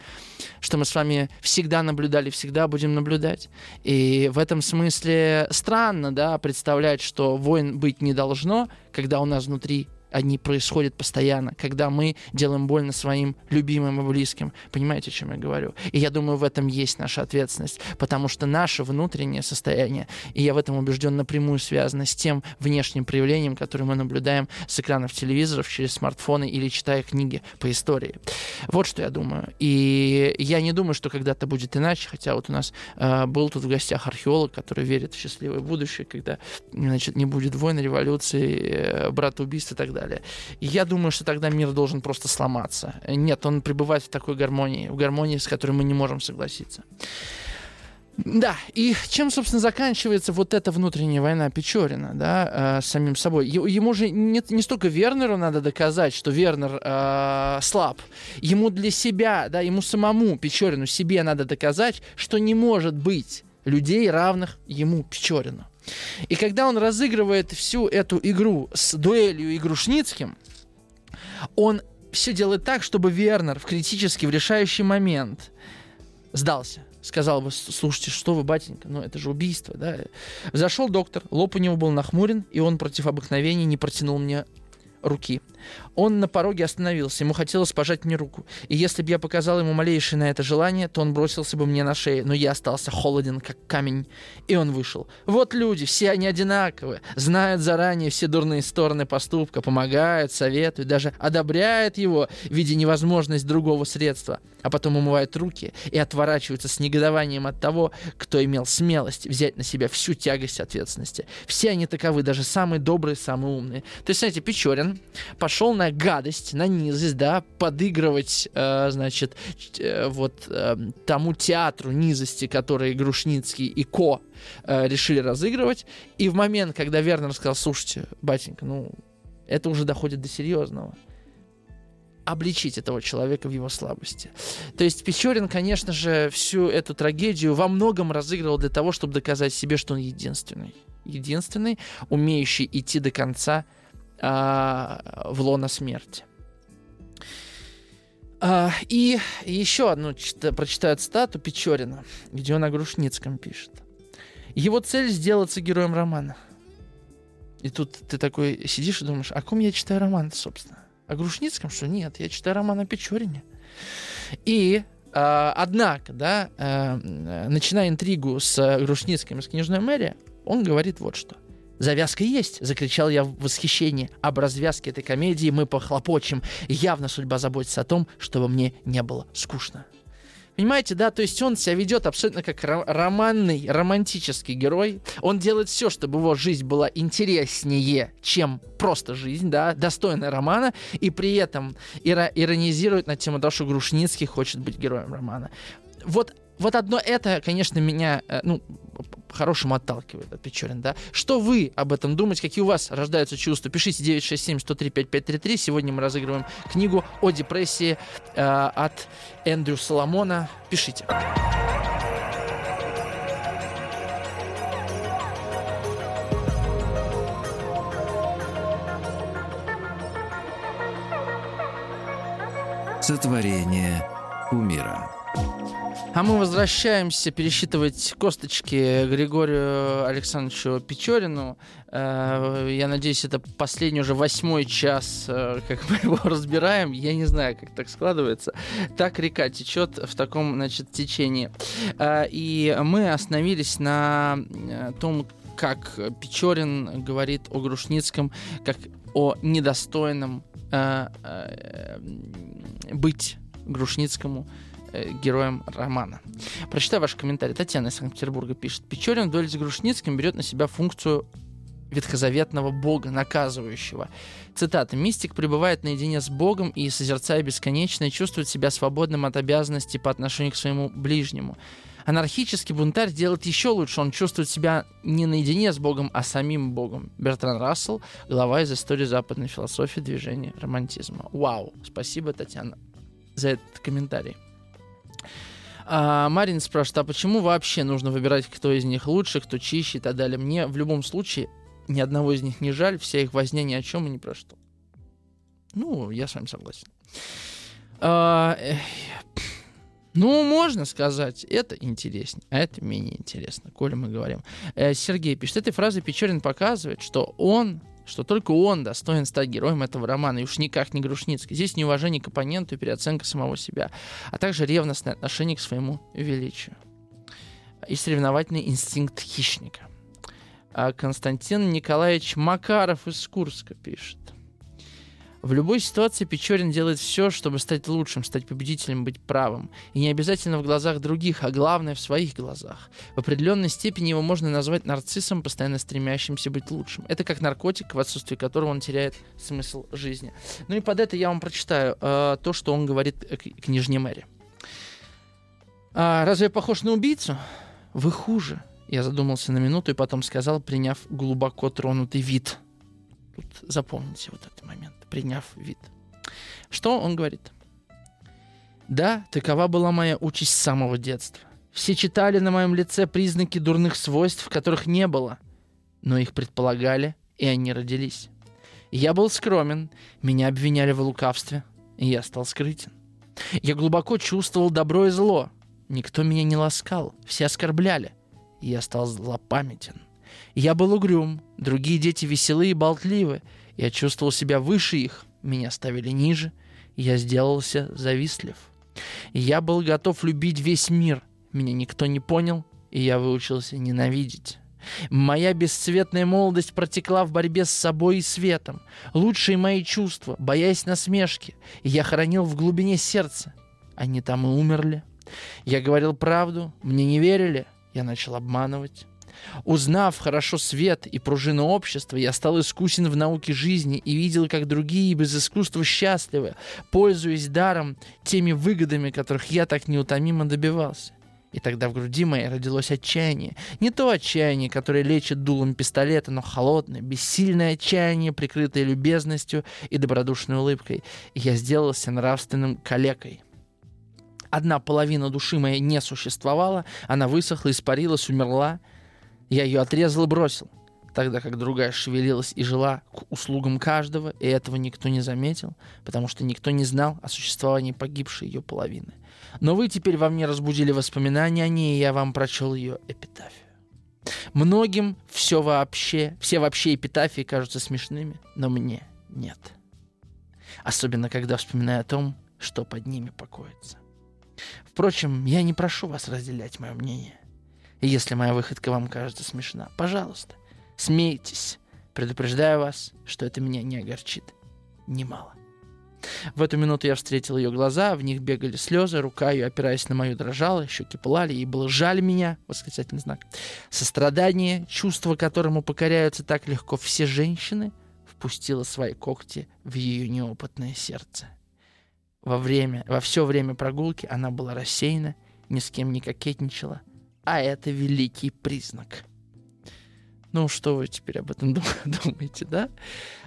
что мы с вами всегда наблюдали, всегда будем наблюдать. И в этом смысле странно, да, представлять, что войн быть не должно, когда у нас внутри они происходят постоянно, когда мы делаем больно своим любимым и близким. Понимаете, о чем я говорю? И я думаю, в этом есть наша ответственность, потому что наше внутреннее состояние, и я в этом убежден, напрямую связано с тем внешним проявлением, которое мы наблюдаем с экранов телевизоров, через смартфоны или читая книги по истории. Вот что я думаю. И я не думаю, что когда-то будет иначе, хотя вот у нас э, был тут в гостях археолог, который верит в счастливое будущее, когда значит, не будет войны, революции, э, братоубийств и так далее далее. И я думаю, что тогда мир должен просто сломаться. Нет, он пребывает в такой гармонии, в гармонии, с которой мы не можем согласиться. Да, и чем, собственно, заканчивается вот эта внутренняя война Печорина, да, э, самим собой. Ему же не, не столько Вернеру надо доказать, что Вернер э, слаб. Ему для себя, да, ему самому, Печорину, себе надо доказать, что не может быть людей, равных ему, Печорину. И когда он разыгрывает всю эту игру с дуэлью и Грушницким, он все делает так, чтобы Вернер в критический, в решающий момент сдался. Сказал бы, слушайте, что вы, батенька, ну это же убийство, да? Зашел доктор, лоб у него был нахмурен, и он против обыкновения не протянул мне руки. Он на пороге остановился, ему хотелось пожать мне руку. И если бы я показал ему малейшее на это желание, то он бросился бы мне на шею, но я остался холоден, как камень. И он вышел. Вот люди, все они одинаковые, знают заранее все дурные стороны поступка, помогают, советуют, даже одобряют его, видя невозможность другого средства, а потом умывают руки и отворачиваются с негодованием от того, кто имел смелость взять на себя всю тягость ответственности. Все они таковы, даже самые добрые, самые умные. То есть, знаете, Печорин пошел на гадость, на низость, да, подыгрывать, э, значит, э, вот э, тому театру низости, который Грушницкий и Ко э, решили разыгрывать. И в момент, когда Вернер сказал, слушайте, батенька, ну, это уже доходит до серьезного обличить этого человека в его слабости. То есть Печорин, конечно же, всю эту трагедию во многом разыгрывал для того, чтобы доказать себе, что он единственный. Единственный, умеющий идти до конца а, в лоно смерти. А, и еще одну прочитаю цитату Печорина, где он о Грушницком пишет. Его цель сделаться героем романа. И тут ты такой сидишь и думаешь, о ком я читаю роман собственно? О Грушницком, что нет, я читаю роман о Печорине. И э, однако, да, э, начиная интригу с Грушницким и с княжной Мэри, он говорит вот что – Завязка есть, закричал я в восхищении. Об развязке этой комедии мы похлопочем. Явно судьба заботится о том, чтобы мне не было скучно. Понимаете, да, то есть он себя ведет абсолютно как романный, романтический герой. Он делает все, чтобы его жизнь была интереснее, чем просто жизнь, да, достойная романа, и при этом иро- иронизирует на тему того, что Грушницкий хочет быть героем романа. Вот вот одно это, конечно, меня, э, ну, по-хорошему отталкивает от Печорин, да. Что вы об этом думаете? Какие у вас рождаются чувства? Пишите 967-103-5533. Сегодня мы разыгрываем книгу о депрессии э, от Эндрю Соломона. Пишите. Сотворение умира. А мы возвращаемся пересчитывать косточки Григорию Александровичу Печорину. Э, я надеюсь, это последний уже восьмой час, э, как мы его разбираем. Я не знаю, как так складывается. Так река течет в таком, значит, течении. Э, и мы остановились на том, как Печорин говорит о Грушницком, как о недостойном быть Грушницкому героем романа. Прочитаю ваш комментарий. Татьяна из Санкт-Петербурга пишет. Печорин в дуэли с Грушницким берет на себя функцию ветхозаветного Бога, наказывающего. Цитата. «Мистик пребывает наедине с Богом и, созерцая бесконечное, чувствует себя свободным от обязанностей по отношению к своему ближнему. Анархический бунтарь делает еще лучше. Он чувствует себя не наедине с Богом, а самим Богом. Бертран Рассел, глава из истории западной философии движения романтизма. Вау. Спасибо, Татьяна, за этот комментарий. А Марин спрашивает, а почему вообще нужно выбирать, кто из них лучше, кто чище и так далее? Мне в любом случае ни одного из них не жаль, вся их возня ни о чем и ни про что. Ну, я с вами согласен. А, ну, можно сказать, это интереснее, а это менее интересно, коли мы говорим. Э, Сергей пишет, этой фразой Печорин показывает, что он, что только он достоин стать героем этого романа, и уж никак не Грушницкий. Здесь неуважение к оппоненту и переоценка самого себя, а также ревностное отношение к своему величию и соревновательный инстинкт хищника. А Константин Николаевич Макаров из Курска пишет. В любой ситуации Печорин делает все, чтобы стать лучшим, стать победителем, быть правым. И не обязательно в глазах других, а главное в своих глазах. В определенной степени его можно назвать нарциссом, постоянно стремящимся быть лучшим. Это как наркотик, в отсутствии которого он теряет смысл жизни. Ну и под это я вам прочитаю э, то, что он говорит к княжне Мэри. А, разве я похож на убийцу? Вы хуже. Я задумался на минуту и потом сказал, приняв глубоко тронутый вид. Тут запомните вот этот момент приняв вид. Что он говорит? Да, такова была моя участь с самого детства. Все читали на моем лице признаки дурных свойств, которых не было, но их предполагали, и они родились. Я был скромен, меня обвиняли в лукавстве, и я стал скрытен. Я глубоко чувствовал добро и зло. Никто меня не ласкал, все оскорбляли, и я стал злопамятен. Я был угрюм, другие дети веселые и болтливы, я чувствовал себя выше их, меня ставили ниже, я сделался завистлив. Я был готов любить весь мир, меня никто не понял, и я выучился ненавидеть. Моя бесцветная молодость протекла в борьбе с собой и светом. Лучшие мои чувства, боясь насмешки, я хранил в глубине сердца. Они там и умерли. Я говорил правду, мне не верили, я начал обманывать. Узнав хорошо свет и пружину общества, я стал искусен в науке жизни и видел, как другие без искусства счастливы, пользуясь даром теми выгодами, которых я так неутомимо добивался. И тогда в груди моей родилось отчаяние. Не то отчаяние, которое лечит дулом пистолета, но холодное, бессильное отчаяние, прикрытое любезностью и добродушной улыбкой. И я сделался нравственным калекой. Одна половина души моей не существовала, она высохла, испарилась, умерла — я ее отрезал и бросил, тогда как другая шевелилась и жила к услугам каждого, и этого никто не заметил, потому что никто не знал о существовании погибшей ее половины. Но вы теперь во мне разбудили воспоминания о ней, и я вам прочел ее эпитафию. Многим все вообще, все вообще эпитафии кажутся смешными, но мне нет. Особенно, когда вспоминаю о том, что под ними покоится. Впрочем, я не прошу вас разделять мое мнение. И если моя выходка вам кажется смешна, пожалуйста, смейтесь. Предупреждаю вас, что это меня не огорчит. Немало. В эту минуту я встретил ее глаза, в них бегали слезы, рука ее, опираясь на мою, дрожала, щеки пылали, ей было жаль меня, восклицательный знак. Сострадание, чувство которому покоряются так легко все женщины, впустило свои когти в ее неопытное сердце. Во время, во все время прогулки она была рассеяна, ни с кем не кокетничала, а это великий признак. Ну, что вы теперь об этом думаете, да?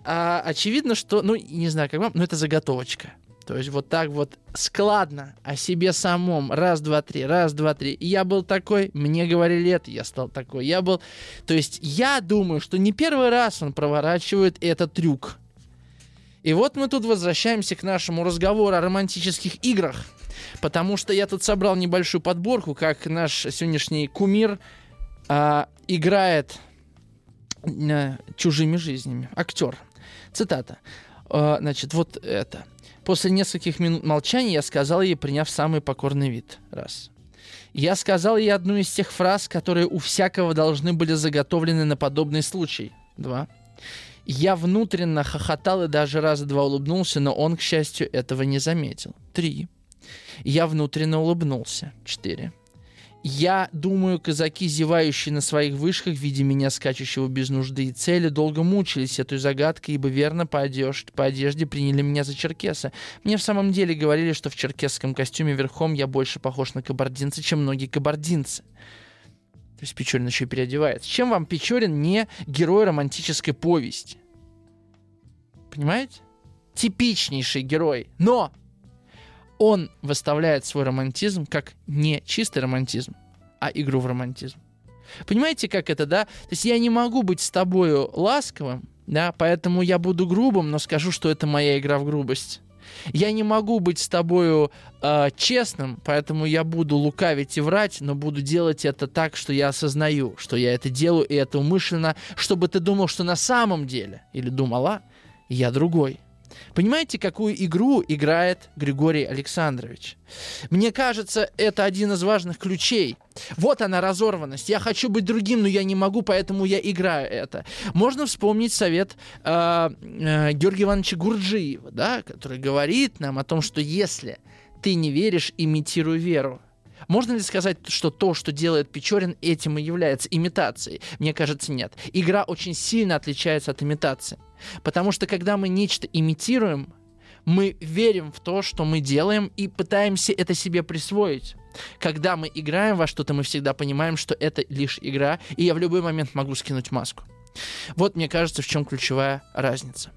А, очевидно, что, ну, не знаю, как вам, но это заготовочка. То есть вот так вот складно о себе самом. Раз, два, три, раз, два, три. И я был такой, мне говорили это, я стал такой. Я был... То есть я думаю, что не первый раз он проворачивает этот трюк. И вот мы тут возвращаемся к нашему разговору о романтических играх. Потому что я тут собрал небольшую подборку, как наш сегодняшний кумир а, играет а, чужими жизнями. Актер. Цитата. А, значит, вот это. После нескольких минут молчания я сказал ей, приняв самый покорный вид. Раз. Я сказал ей одну из тех фраз, которые у всякого должны были заготовлены на подобный случай. Два. Я внутренно хохотал и даже раза два улыбнулся, но он, к счастью, этого не заметил. Три. Я внутренне улыбнулся. Четыре. Я думаю, казаки, зевающие на своих вышках, видя меня скачущего без нужды и цели, долго мучились этой загадкой, ибо верно по одежде, по одежде приняли меня за черкеса. Мне в самом деле говорили, что в черкесском костюме верхом я больше похож на кабардинца, чем многие кабардинцы. То есть Печорин еще и переодевается. Чем вам Печорин не герой романтической повести? Понимаете? Типичнейший герой. Но он выставляет свой романтизм как не чистый романтизм, а игру в романтизм. Понимаете, как это, да? То есть я не могу быть с тобою ласковым, да, поэтому я буду грубым, но скажу, что это моя игра в грубость. Я не могу быть с тобою э, честным, поэтому я буду лукавить и врать, но буду делать это так, что я осознаю, что я это делаю, и это умышленно, чтобы ты думал, что на самом деле, или думала, я другой. Понимаете, какую игру играет Григорий Александрович? Мне кажется, это один из важных ключей. Вот она разорванность. Я хочу быть другим, но я не могу, поэтому я играю это. Можно вспомнить совет э, э, Георгия Ивановича Гурджиева, да, который говорит нам о том, что если ты не веришь, имитируй веру. Можно ли сказать, что то, что делает Печорин, этим и является имитацией? Мне кажется, нет. Игра очень сильно отличается от имитации. Потому что когда мы нечто имитируем, мы верим в то, что мы делаем, и пытаемся это себе присвоить. Когда мы играем во что-то, мы всегда понимаем, что это лишь игра, и я в любой момент могу скинуть маску. Вот, мне кажется, в чем ключевая разница.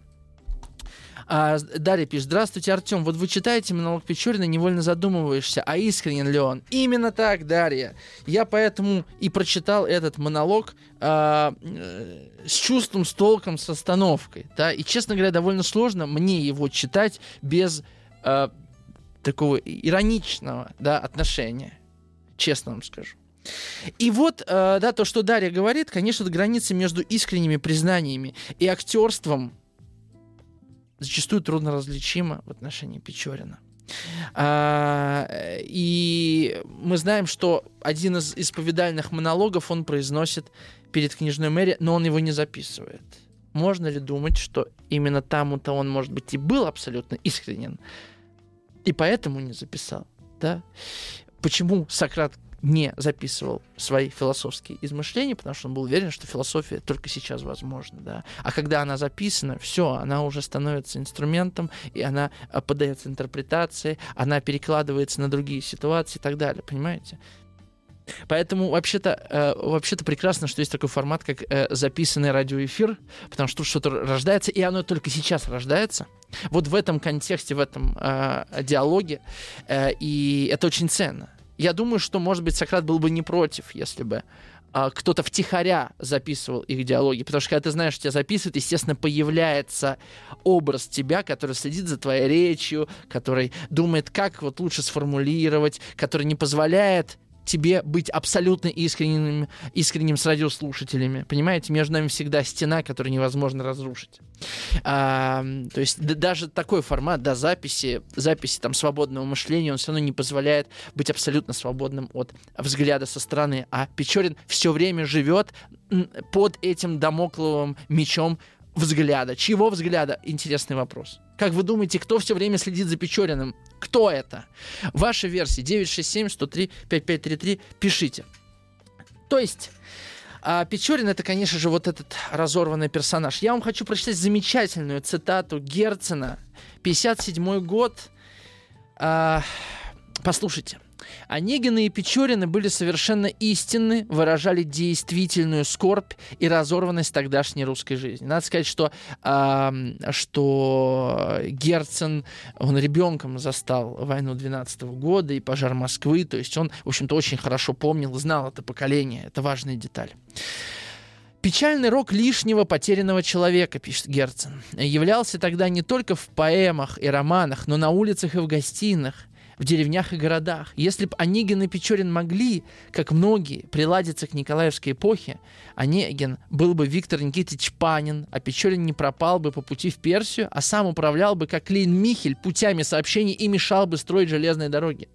А, Дарья пишет, здравствуйте, Артем. Вот вы читаете монолог Печорина, невольно задумываешься, а искренен ли он? Именно так, Дарья. Я поэтому и прочитал этот монолог а, э, с чувством, с толком, с остановкой. Да? И, честно говоря, довольно сложно мне его читать без а, такого ироничного да, отношения. Честно вам скажу. И вот, э, да, то, что Дарья говорит, конечно, граница между искренними признаниями и актерством зачастую трудно различимо в отношении Печорина. А, и мы знаем, что один из исповедальных монологов он произносит перед книжной мэри, но он его не записывает. Можно ли думать, что именно там-то он, может быть, и был абсолютно искренен, и поэтому не записал? Да? Почему Сократ не записывал свои философские измышления, потому что он был уверен, что философия только сейчас возможна. Да? А когда она записана, все, она уже становится инструментом, и она а, подается интерпретации, она перекладывается на другие ситуации и так далее, понимаете? Поэтому вообще-то э, вообще-то прекрасно, что есть такой формат, как э, записанный радиоэфир, потому что тут что-то рождается, и оно только сейчас рождается. Вот в этом контексте, в этом э, диалоге, э, и это очень ценно. Я думаю, что, может быть, Сократ был бы не против, если бы а, кто-то втихаря записывал их диалоги. Потому что когда ты знаешь, что тебя записывают, естественно, появляется образ тебя, который следит за твоей речью, который думает, как вот лучше сформулировать, который не позволяет тебе быть абсолютно искренним, искренним с радиослушателями. Понимаете, между нами всегда стена, которую невозможно разрушить. А, то есть да, даже такой формат, да, записи, записи там свободного мышления, он все равно не позволяет быть абсолютно свободным от взгляда со стороны. А Печорин все время живет под этим домокловым мечом взгляда. Чьего взгляда? Интересный вопрос. Как вы думаете, кто все время следит за Печориным? Кто это? Ваша версия 967-103-5533. Пишите. То есть, а Печорин это, конечно же, вот этот разорванный персонаж. Я вам хочу прочитать замечательную цитату Герцена. 57 год. А, послушайте. Онегины и Печорины были совершенно истинны, выражали действительную скорбь и разорванность тогдашней русской жизни. Надо сказать, что, э, что Герцен, он ребенком застал войну 12 -го года и пожар Москвы, то есть он, в общем-то, очень хорошо помнил, знал это поколение, это важная деталь. Печальный рок лишнего потерянного человека, пишет Герцен, являлся тогда не только в поэмах и романах, но на улицах и в гостиных в деревнях и городах. Если бы Онегин и Печорин могли, как многие, приладиться к Николаевской эпохе, Онегин был бы Виктор Никитич Панин, а Печорин не пропал бы по пути в Персию, а сам управлял бы, как Клейн Михель, путями сообщений и мешал бы строить железные дороги.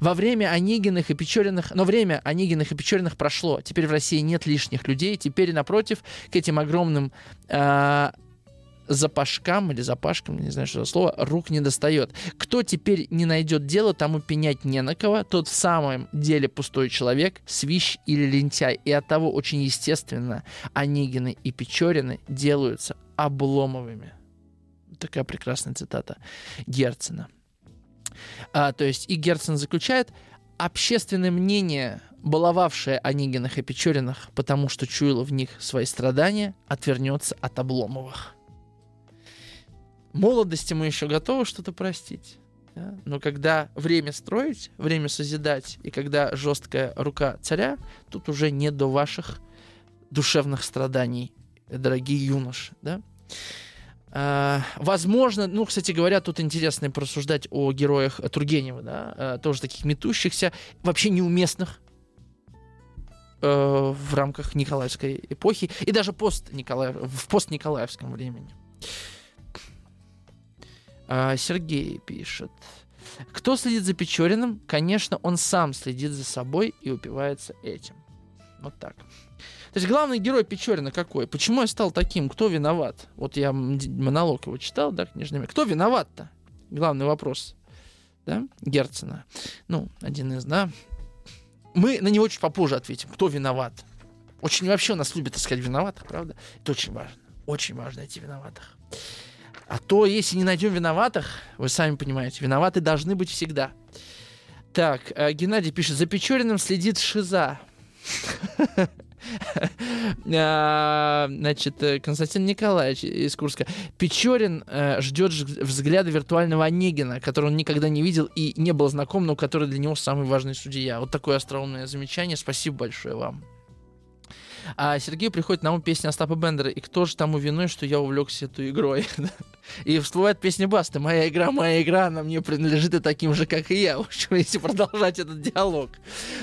Во время Онегиных и Печориных, но время Онегиных и Печориных прошло. Теперь в России нет лишних людей. Теперь, напротив, к этим огромным э, запашкам или запашкам, не знаю, что за слово, рук не достает. Кто теперь не найдет дело, тому пенять не на кого. Тот в самом деле пустой человек, свищ или лентяй. И от того очень естественно Онегины и Печорины делаются обломовыми. Такая прекрасная цитата Герцена. А, то есть и Герцен заключает, общественное мнение, баловавшее Онегинах и Печоринах, потому что чуяло в них свои страдания, отвернется от Обломовых. Молодости мы еще готовы что-то простить. Да? Но когда время строить, время созидать, и когда жесткая рука царя, тут уже не до ваших душевных страданий, дорогие юноши. Да? А, возможно, ну, кстати говоря, тут интересно порассуждать о героях Тургенева, да, а, тоже таких метущихся, вообще неуместных э, в рамках Николаевской эпохи и даже пост -Николаев, в постниколаевском времени. А, Сергей пишет. Кто следит за Печориным? Конечно, он сам следит за собой и упивается этим. Вот так. То есть главный герой Печорина какой? Почему я стал таким? Кто виноват? Вот я монолог его читал, да, книжными. Кто виноват-то? Главный вопрос. Да, Герцена. Ну, один из, да. Мы на него чуть попозже ответим. Кто виноват? Очень вообще у нас любят искать виноватых, правда? Это очень важно. Очень важно найти виноватых. А то, если не найдем виноватых, вы сами понимаете, виноваты должны быть всегда. Так, э, Геннадий пишет, за Печориным следит Шиза. А, значит, э, Константин Николаевич из Курска. Печорин э, ждет взгляда виртуального Онегина, которого он никогда не видел и не был знаком, но который для него самый важный судья. Вот такое остроумное замечание. Спасибо большое вам. А Сергею приходит на ум песня Остапа Бендера. И кто же тому виной, что я увлекся этой игрой? И всплывает песня Басты. Моя игра, моя игра, она мне принадлежит и таким же, как и я. В общем, если продолжать этот диалог.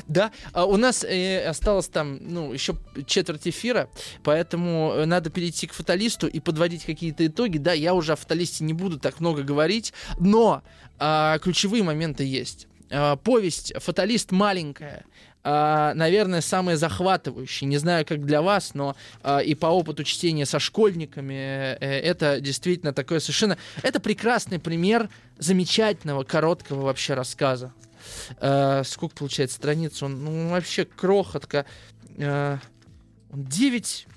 Да, а у нас э, осталось там, ну, еще четверть эфира, поэтому э, надо перейти к фаталисту и подводить какие-то итоги. Да, я уже о фаталисте не буду так много говорить, но э, ключевые моменты есть. Э, повесть «Фаталист» маленькая, наверное, самые захватывающие. Не знаю, как для вас, но uh, и по опыту чтения со школьниками uh, это действительно такое совершенно... Это прекрасный пример замечательного, короткого вообще рассказа. Сколько получается страниц? Он ну, вообще крохотка. Он 9,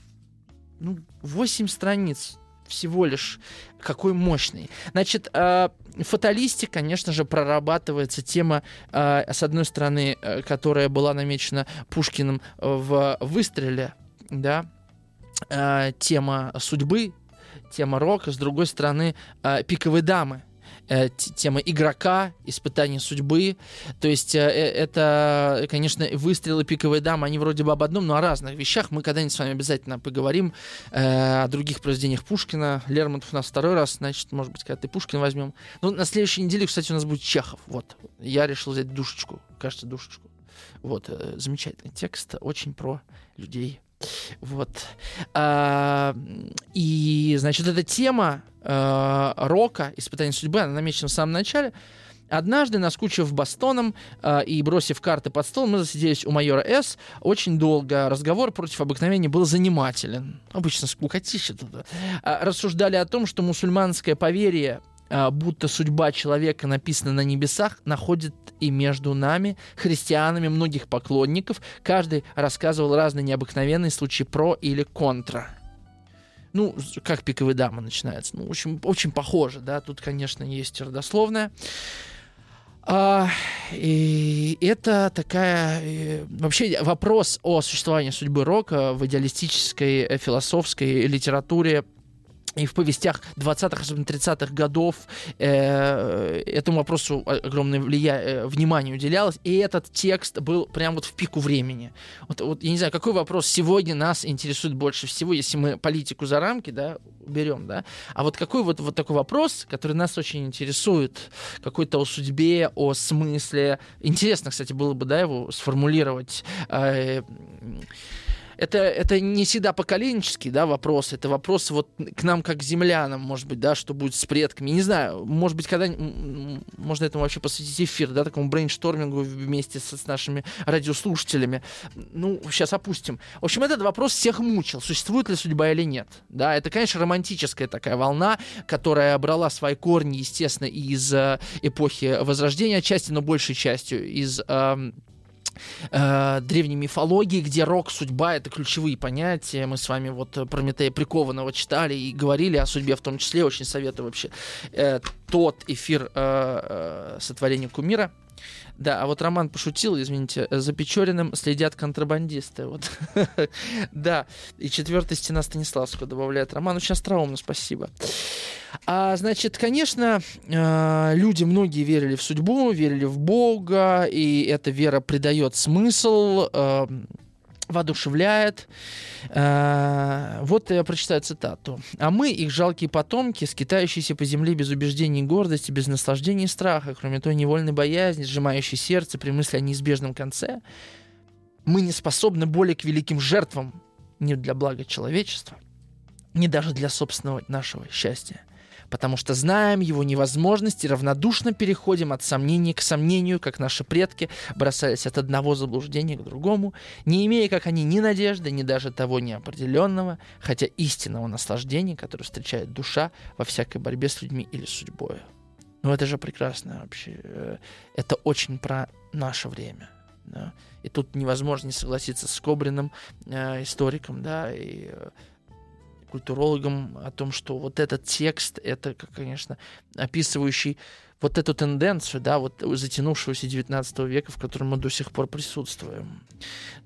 ну, 8 страниц всего лишь какой мощный. Значит, э, фаталисте, конечно же, прорабатывается тема, э, с одной стороны, э, которая была намечена Пушкиным в «Выстреле», да, э, тема судьбы, тема рока, с другой стороны, э, пиковые дамы, э, тема игрока, испытание судьбы. То есть э, э, это, конечно, выстрелы пиковой дамы, они вроде бы об одном, но о разных вещах. Мы когда-нибудь с вами обязательно поговорим э, о других произведениях Пушкина. Лермонтов у нас второй раз, значит, может быть, когда ты Пушкин возьмем. Ну, на следующей неделе, кстати, у нас будет Чехов. Вот. Я решил взять душечку. Кажется, душечку. Вот. Э, замечательный текст. Очень про людей вот. А, и, значит, эта тема а, рока, испытание судьбы, она намечена в самом начале. Однажды, наскучив Бастоном э, и бросив карты под стол, мы засиделись у майора С. Очень долго. Разговор против обыкновения был занимателен. Обычно скукотища туда. Э, рассуждали о том, что мусульманское поверье будто судьба человека написана на небесах, находит и между нами, христианами, многих поклонников. Каждый рассказывал разные необыкновенные случаи про или контра. Ну, как пиковая дама начинается. Ну, общем, очень похоже, да. Тут, конечно, есть родословная. А, и это такая... И, вообще вопрос о существовании судьбы рока в идеалистической э, философской литературе и в повестях 20-х, особенно 30-х годов э, этому вопросу огромное влия... Э, внимание уделялось, и этот текст был прям вот в пику времени. Вот, вот я не знаю, какой вопрос сегодня нас интересует больше всего, если мы политику за рамки, да, уберем, да, а вот какой вот, вот такой вопрос, который нас очень интересует, какой-то о судьбе, о смысле. Интересно, кстати, было бы, да, его сформулировать. Э, это, это не всегда поколенческий, да, вопрос, это вопрос вот к нам как землянам, может быть, да, что будет с предками, не знаю, может быть, когда можно этому вообще посвятить эфир, да, такому брейнштормингу вместе с, с нашими радиослушателями. Ну, сейчас опустим. В общем, этот вопрос всех мучил, существует ли судьба или нет, да, это, конечно, романтическая такая волна, которая брала свои корни, естественно, из э, эпохи Возрождения, отчасти, но большей частью из э, э, древней мифологии, где рок, судьба — это ключевые понятия. Мы с вами вот Прометея Прикованного читали и говорили о судьбе в том числе. Очень советую вообще э, тот эфир э, э, сотворения кумира да, а вот Роман пошутил, извините, за Печориным следят контрабандисты. Вот. да, и четвертая стена Станиславского добавляет Роман. Очень остроумно, спасибо. А, значит, конечно, э, люди многие верили в судьбу, верили в Бога, и эта вера придает смысл э, воодушевляет. А, вот я прочитаю цитату. «А мы, их жалкие потомки, скитающиеся по земле без убеждений и гордости, без наслаждения и страха, кроме той невольной боязни, сжимающей сердце при мысли о неизбежном конце, мы не способны более к великим жертвам ни для блага человечества, ни даже для собственного нашего счастья потому что знаем его невозможность и равнодушно переходим от сомнения к сомнению, как наши предки бросались от одного заблуждения к другому, не имея, как они, ни надежды, ни даже того неопределенного, хотя истинного наслаждения, которое встречает душа во всякой борьбе с людьми или судьбой. Ну это же прекрасно вообще. Э, это очень про наше время. Да? И тут невозможно не согласиться с Кобриным, э, историком, да, и э, культурологам о том, что вот этот текст, это, конечно, описывающий вот эту тенденцию, да, вот затянувшегося 19 века, в котором мы до сих пор присутствуем.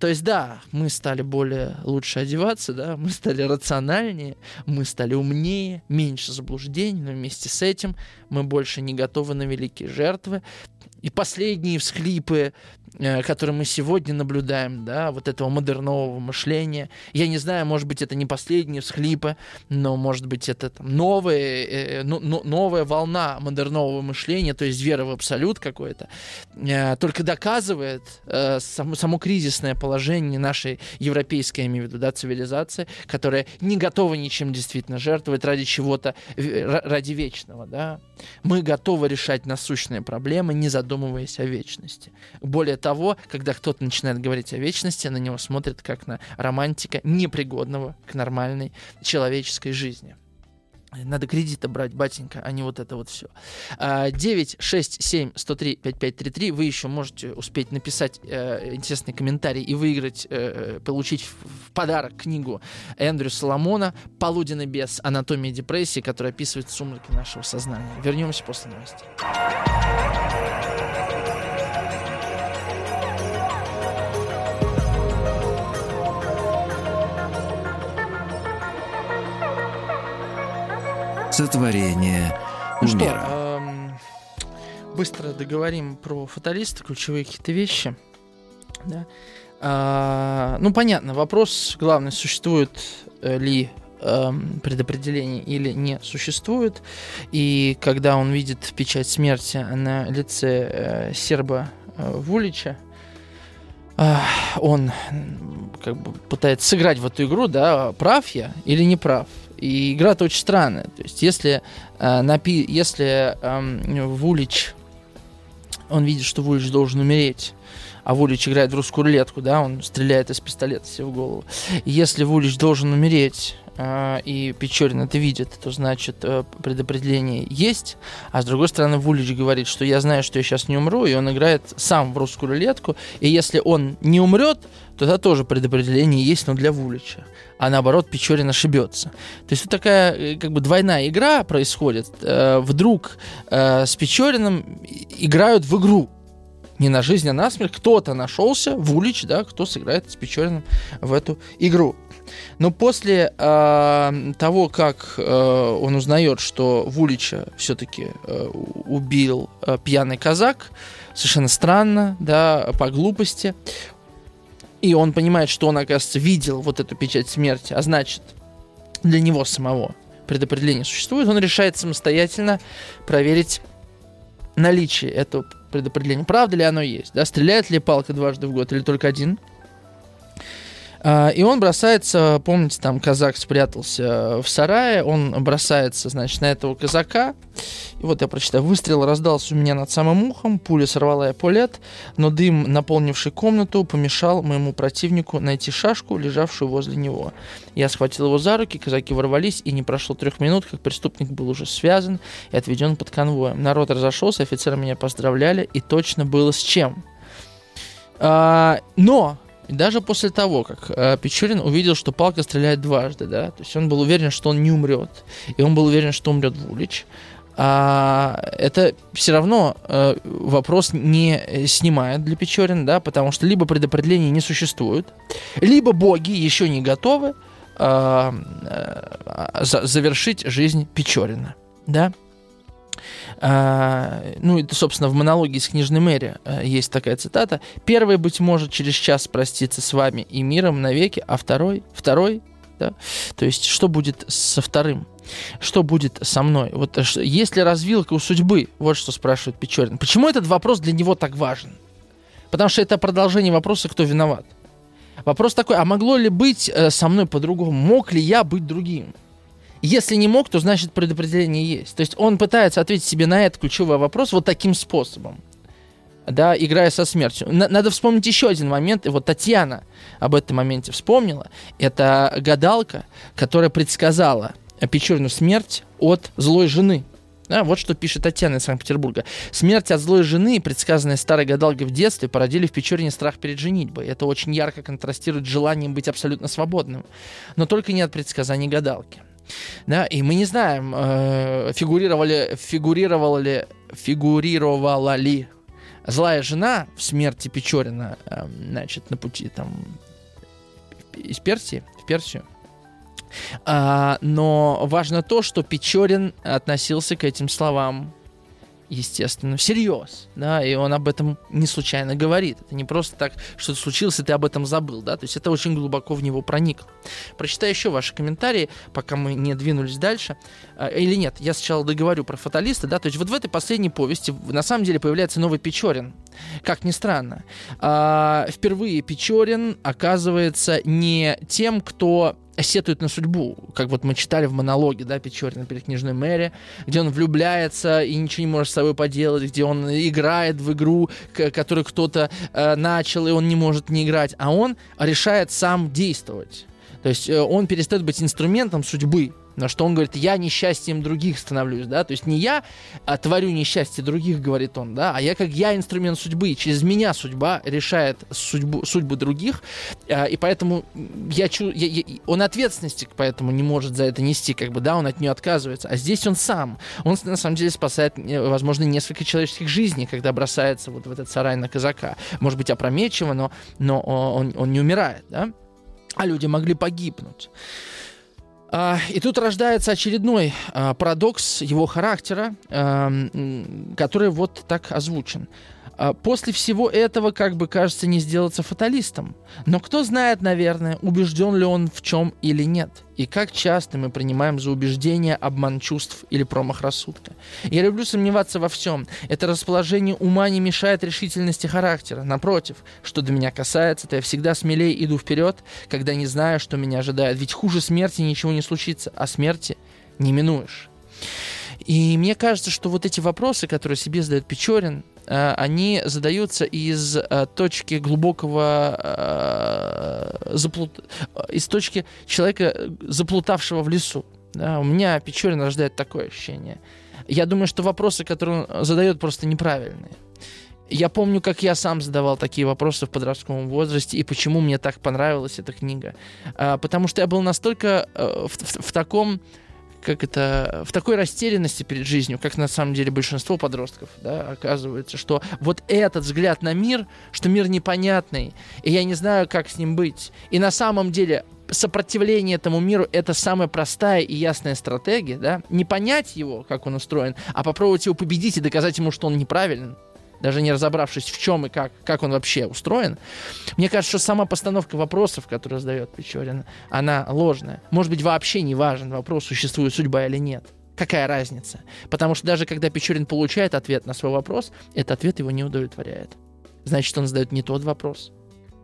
То есть, да, мы стали более лучше одеваться, да, мы стали рациональнее, мы стали умнее, меньше заблуждений, но вместе с этим мы больше не готовы на великие жертвы. И последние всхлипы который мы сегодня наблюдаем, да, вот этого модернового мышления. Я не знаю, может быть, это не последние всхлипы, но, может быть, это там, новая, э, ну, новая волна модернового мышления, то есть вера в абсолют какой-то, э, только доказывает э, само, само кризисное положение нашей европейской, я имею в виду, да, цивилизации, которая не готова ничем действительно жертвовать ради чего-то, ради вечного, да. Мы готовы решать насущные проблемы, не задумываясь о вечности. Более того, когда кто-то начинает говорить о вечности, на него смотрят как на романтика, непригодного к нормальной человеческой жизни. Надо кредиты брать, батенька, а не вот это вот все. 9, 6, 7, 103, 5533. Вы еще можете успеть написать э, интересный комментарий и выиграть, э, э получить в подарок книгу Эндрю Соломона «Полуденный без анатомии депрессии», которая описывает сумраки нашего сознания. Вернемся после новостей. Сотворение ну что, эм, быстро договорим про фаталиста, ключевые какие-то вещи. Да? А, ну, понятно, вопрос главный, существует э, ли эм, предопределение или не существует. И когда он видит печать смерти на лице э, серба э, Вулича, э, он как бы пытается сыграть в эту игру, да, прав я или не прав. И игра-то очень странная. То есть, если, э, напи если э, Вулич, он видит, что Вулич должен умереть, а Вулич играет в русскую рулетку, да, он стреляет из пистолета себе в голову. если Вулич должен умереть, э, и Печорин это видит, то значит э, предопределение есть, а с другой стороны Вулич говорит, что я знаю, что я сейчас не умру, и он играет сам в русскую рулетку, и если он не умрет, то это тоже предопределение есть, но для Вулича а наоборот Печорин ошибется. То есть тут такая э, как бы двойная игра происходит. Э, вдруг э, с Печориным играют в игру. Не на жизнь, а на смерть. Кто-то нашелся, Вулич, да, кто сыграет с Печориным в эту игру. Но после э, того, как э, он узнает, что Вулича все-таки э, убил э, пьяный казак, совершенно странно, да, по глупости, и он понимает, что он, оказывается, видел вот эту печать смерти, а значит, для него самого предопределение существует, он решает самостоятельно проверить наличие этого предопределения. Правда ли оно есть? Да? Стреляет ли палка дважды в год или только один? А, и он бросается, помните, там казак спрятался в сарае, он бросается, значит, на этого казака. И вот я прочитаю. Выстрел раздался у меня над самым ухом, пуля сорвала эполет, но дым, наполнивший комнату, помешал моему противнику найти шашку, лежавшую возле него. Я схватил его за руки, казаки ворвались, и не прошло трех минут, как преступник был уже связан и отведен под конвоем. Народ разошелся, офицеры меня поздравляли, и точно было с чем. А, но даже после того, как э, Печорин увидел, что палка стреляет дважды, да, то есть он был уверен, что он не умрет, и он был уверен, что умрет Вулич, а, это все равно э, вопрос не снимает для Печорина, да, потому что либо предопределения не существует, либо боги еще не готовы э, э, завершить жизнь Печорина, да. А, ну, это, собственно, в монологе из книжной Мэри а, есть такая цитата. «Первый, быть может, через час проститься с вами и миром навеки, а второй, второй, да, то есть что будет со вторым?» Что будет со мной? Вот э, есть ли развилка у судьбы? Вот что спрашивает Печорин. Почему этот вопрос для него так важен? Потому что это продолжение вопроса, кто виноват. Вопрос такой, а могло ли быть э, со мной по-другому? Мог ли я быть другим? Если не мог, то значит предопределение есть. То есть он пытается ответить себе на этот ключевой вопрос вот таким способом. Да, играя со смертью. Надо вспомнить еще один момент. И вот Татьяна об этом моменте вспомнила. Это гадалка, которая предсказала Печорину смерть от злой жены. Да, вот что пишет Татьяна из Санкт-Петербурга. Смерть от злой жены, предсказанная старой гадалкой в детстве, породили в Печорине страх перед женитьбой. Это очень ярко контрастирует с желанием быть абсолютно свободным. Но только не от предсказаний гадалки. Да, и мы не знаем, э, фигурировали, фигурировала ли, фигурировала ли злая жена в смерти Печорина, э, значит, на пути там из Персии в Персию. А, но важно то, что Печорин относился к этим словам естественно, всерьез, да, и он об этом не случайно говорит. Это не просто так, что случилось, и ты об этом забыл, да, то есть это очень глубоко в него проникло. Прочитаю еще ваши комментарии, пока мы не двинулись дальше. А, или нет, я сначала договорю про фаталиста, да, то есть вот в этой последней повести на самом деле появляется новый Печорин, как ни странно. А, впервые Печорин оказывается не тем, кто сетует на судьбу, как вот мы читали в монологе, да, Печорина перед книжной Мэри, где он влюбляется и ничего не может с собой поделать, где он играет в игру, которую кто-то э, начал, и он не может не играть, а он решает сам действовать. То есть э, он перестает быть инструментом судьбы, на что он говорит, я несчастьем других становлюсь, да, то есть не я а, творю несчастье других, говорит он, да, а я как я инструмент судьбы, через меня судьба решает судьбу, судьбу других, а, и поэтому я, чу, я, я, он ответственности поэтому не может за это нести, как бы, да, он от нее отказывается, а здесь он сам, он на самом деле спасает, э, возможно, несколько человеческих жизней, когда бросается вот в этот сарай на казака, может быть, опрометчиво, но, но он, он не умирает, да, а люди могли погибнуть. А, и тут рождается очередной а, парадокс его характера, который вот так озвучен. А, после всего этого, как бы кажется, не сделаться фаталистом. Но кто знает, наверное, убежден ли он в чем или нет. И как часто мы принимаем за убеждение обман чувств или промах рассудка. Я люблю сомневаться во всем. Это расположение ума не мешает решительности характера. Напротив, что до меня касается, то я всегда смелее иду вперед, когда не знаю, что меня ожидает. Ведь хуже смерти ничего не случится, а смерти не минуешь. И мне кажется, что вот эти вопросы, которые себе задает Печорин, э, они задаются из э, точки глубокого э, заплут... из точки человека, заплутавшего в лесу. У меня Печорин рождает такое ощущение. Я думаю, что вопросы, которые он задает, просто неправильные. Я помню, как я сам задавал такие вопросы в подростковом возрасте, и почему мне так понравилась эта книга. Потому что я был настолько в, в, в таком как это, в такой растерянности перед жизнью, как на самом деле большинство подростков, да, оказывается, что вот этот взгляд на мир, что мир непонятный, и я не знаю, как с ним быть. И на самом деле сопротивление этому миру — это самая простая и ясная стратегия, да, не понять его, как он устроен, а попробовать его победить и доказать ему, что он неправилен даже не разобравшись в чем и как, как он вообще устроен, мне кажется, что сама постановка вопросов, которую задает Печорин, она ложная. Может быть, вообще не важен вопрос, существует судьба или нет. Какая разница? Потому что даже когда Печорин получает ответ на свой вопрос, этот ответ его не удовлетворяет. Значит, он задает не тот вопрос.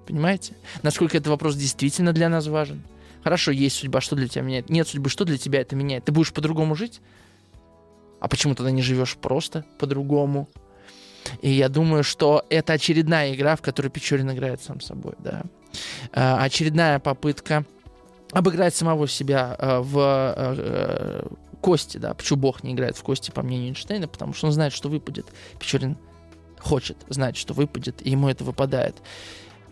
Понимаете? Насколько этот вопрос действительно для нас важен. Хорошо, есть судьба, что для тебя меняет? Нет судьбы, что для тебя это меняет? Ты будешь по-другому жить? А почему тогда не живешь просто по-другому? И я думаю, что это очередная игра, в которой Печорин играет сам собой, да. А, очередная попытка обыграть самого себя а, в а, кости, да. Почему Бог не играет в кости, по мнению Эйнштейна? Потому что он знает, что выпадет. Печорин хочет знать, что выпадет, и ему это выпадает.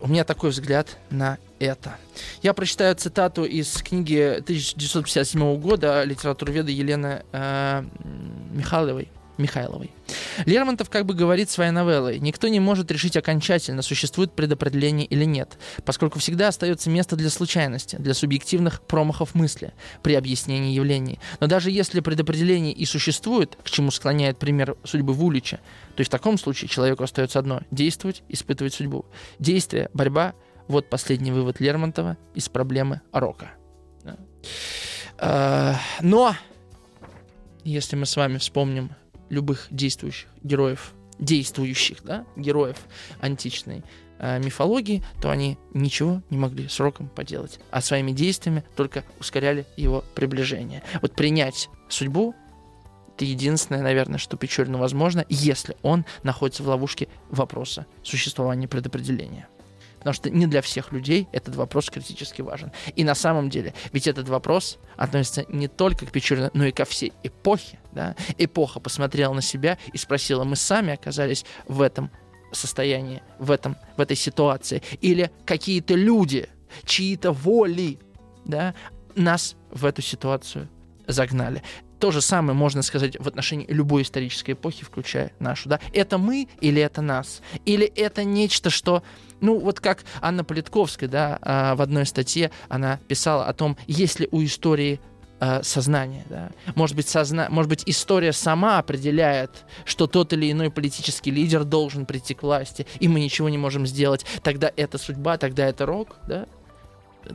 У меня такой взгляд на это. Я прочитаю цитату из книги 1957 года литературоведа Елены э, Михайловой. Михайловой. Лермонтов как бы говорит своей новеллой, никто не может решить окончательно, существует предопределение или нет, поскольку всегда остается место для случайности, для субъективных промахов мысли при объяснении явлений. Но даже если предопределение и существует, к чему склоняет пример судьбы Вулича, то и в таком случае человеку остается одно – действовать, испытывать судьбу. Действие, борьба – вот последний вывод Лермонтова из проблемы Рока. А, но, если мы с вами вспомним любых действующих героев, действующих, да, героев античной э, мифологии, то они ничего не могли с Роком поделать, а своими действиями только ускоряли его приближение. Вот принять судьбу это единственное, наверное, что Печорину возможно, если он находится в ловушке вопроса существования предопределения. Потому что не для всех людей этот вопрос критически важен. И на самом деле, ведь этот вопрос относится не только к Печорину, но и ко всей эпохе. Да? Эпоха посмотрела на себя и спросила, мы сами оказались в этом состоянии, в, этом, в этой ситуации. Или какие-то люди, чьи-то воли да, нас в эту ситуацию загнали. То же самое можно сказать в отношении любой исторической эпохи, включая нашу. Да? Это мы или это нас? Или это нечто, что... Ну, вот как Анна Политковская, да, а, в одной статье она писала о том, есть ли у истории а, сознание. Да? Может, быть, созна... Может быть, история сама определяет, что тот или иной политический лидер должен прийти к власти, и мы ничего не можем сделать. Тогда это судьба, тогда это рок. Да?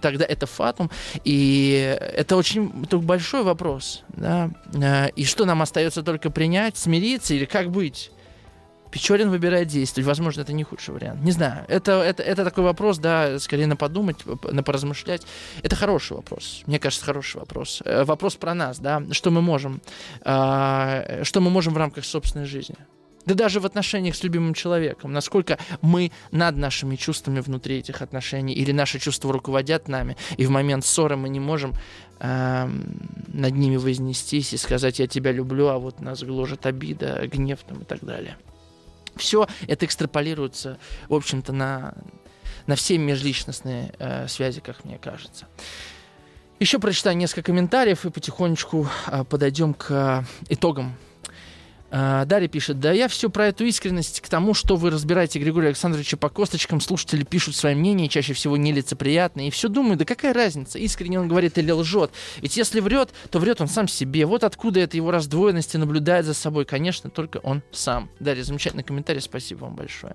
Тогда это фатум. И это очень это большой вопрос. Да? Э, и что нам остается только принять, смириться или как быть? Печорин выбирает действовать. Возможно, это не худший вариант. Не знаю. Это, это, это такой вопрос, да, скорее на подумать, на поразмышлять. Это хороший вопрос. Мне кажется, хороший вопрос. Э, вопрос про нас, да. Что мы можем, э, что мы можем в рамках собственной жизни. Да даже в отношениях с любимым человеком. Насколько мы над нашими чувствами внутри этих отношений, или наши чувства руководят нами, и в момент ссоры мы не можем э, над ними вознестись и сказать «я тебя люблю», а вот нас гложет обида, гнев там, и так далее. Все это экстраполируется, в общем-то, на, на все межличностные э, связи, как мне кажется. Еще прочитаю несколько комментариев и потихонечку э, подойдем к э, итогам Дарья пишет, да я все про эту искренность к тому, что вы разбираете Григория Александровича по косточкам, слушатели пишут свое мнение, чаще всего нелицеприятные, и все думаю, да какая разница, искренне он говорит или лжет. Ведь если врет, то врет он сам себе. Вот откуда это его раздвоенности наблюдает за собой, конечно, только он сам. Дарья, замечательный комментарий, спасибо вам большое.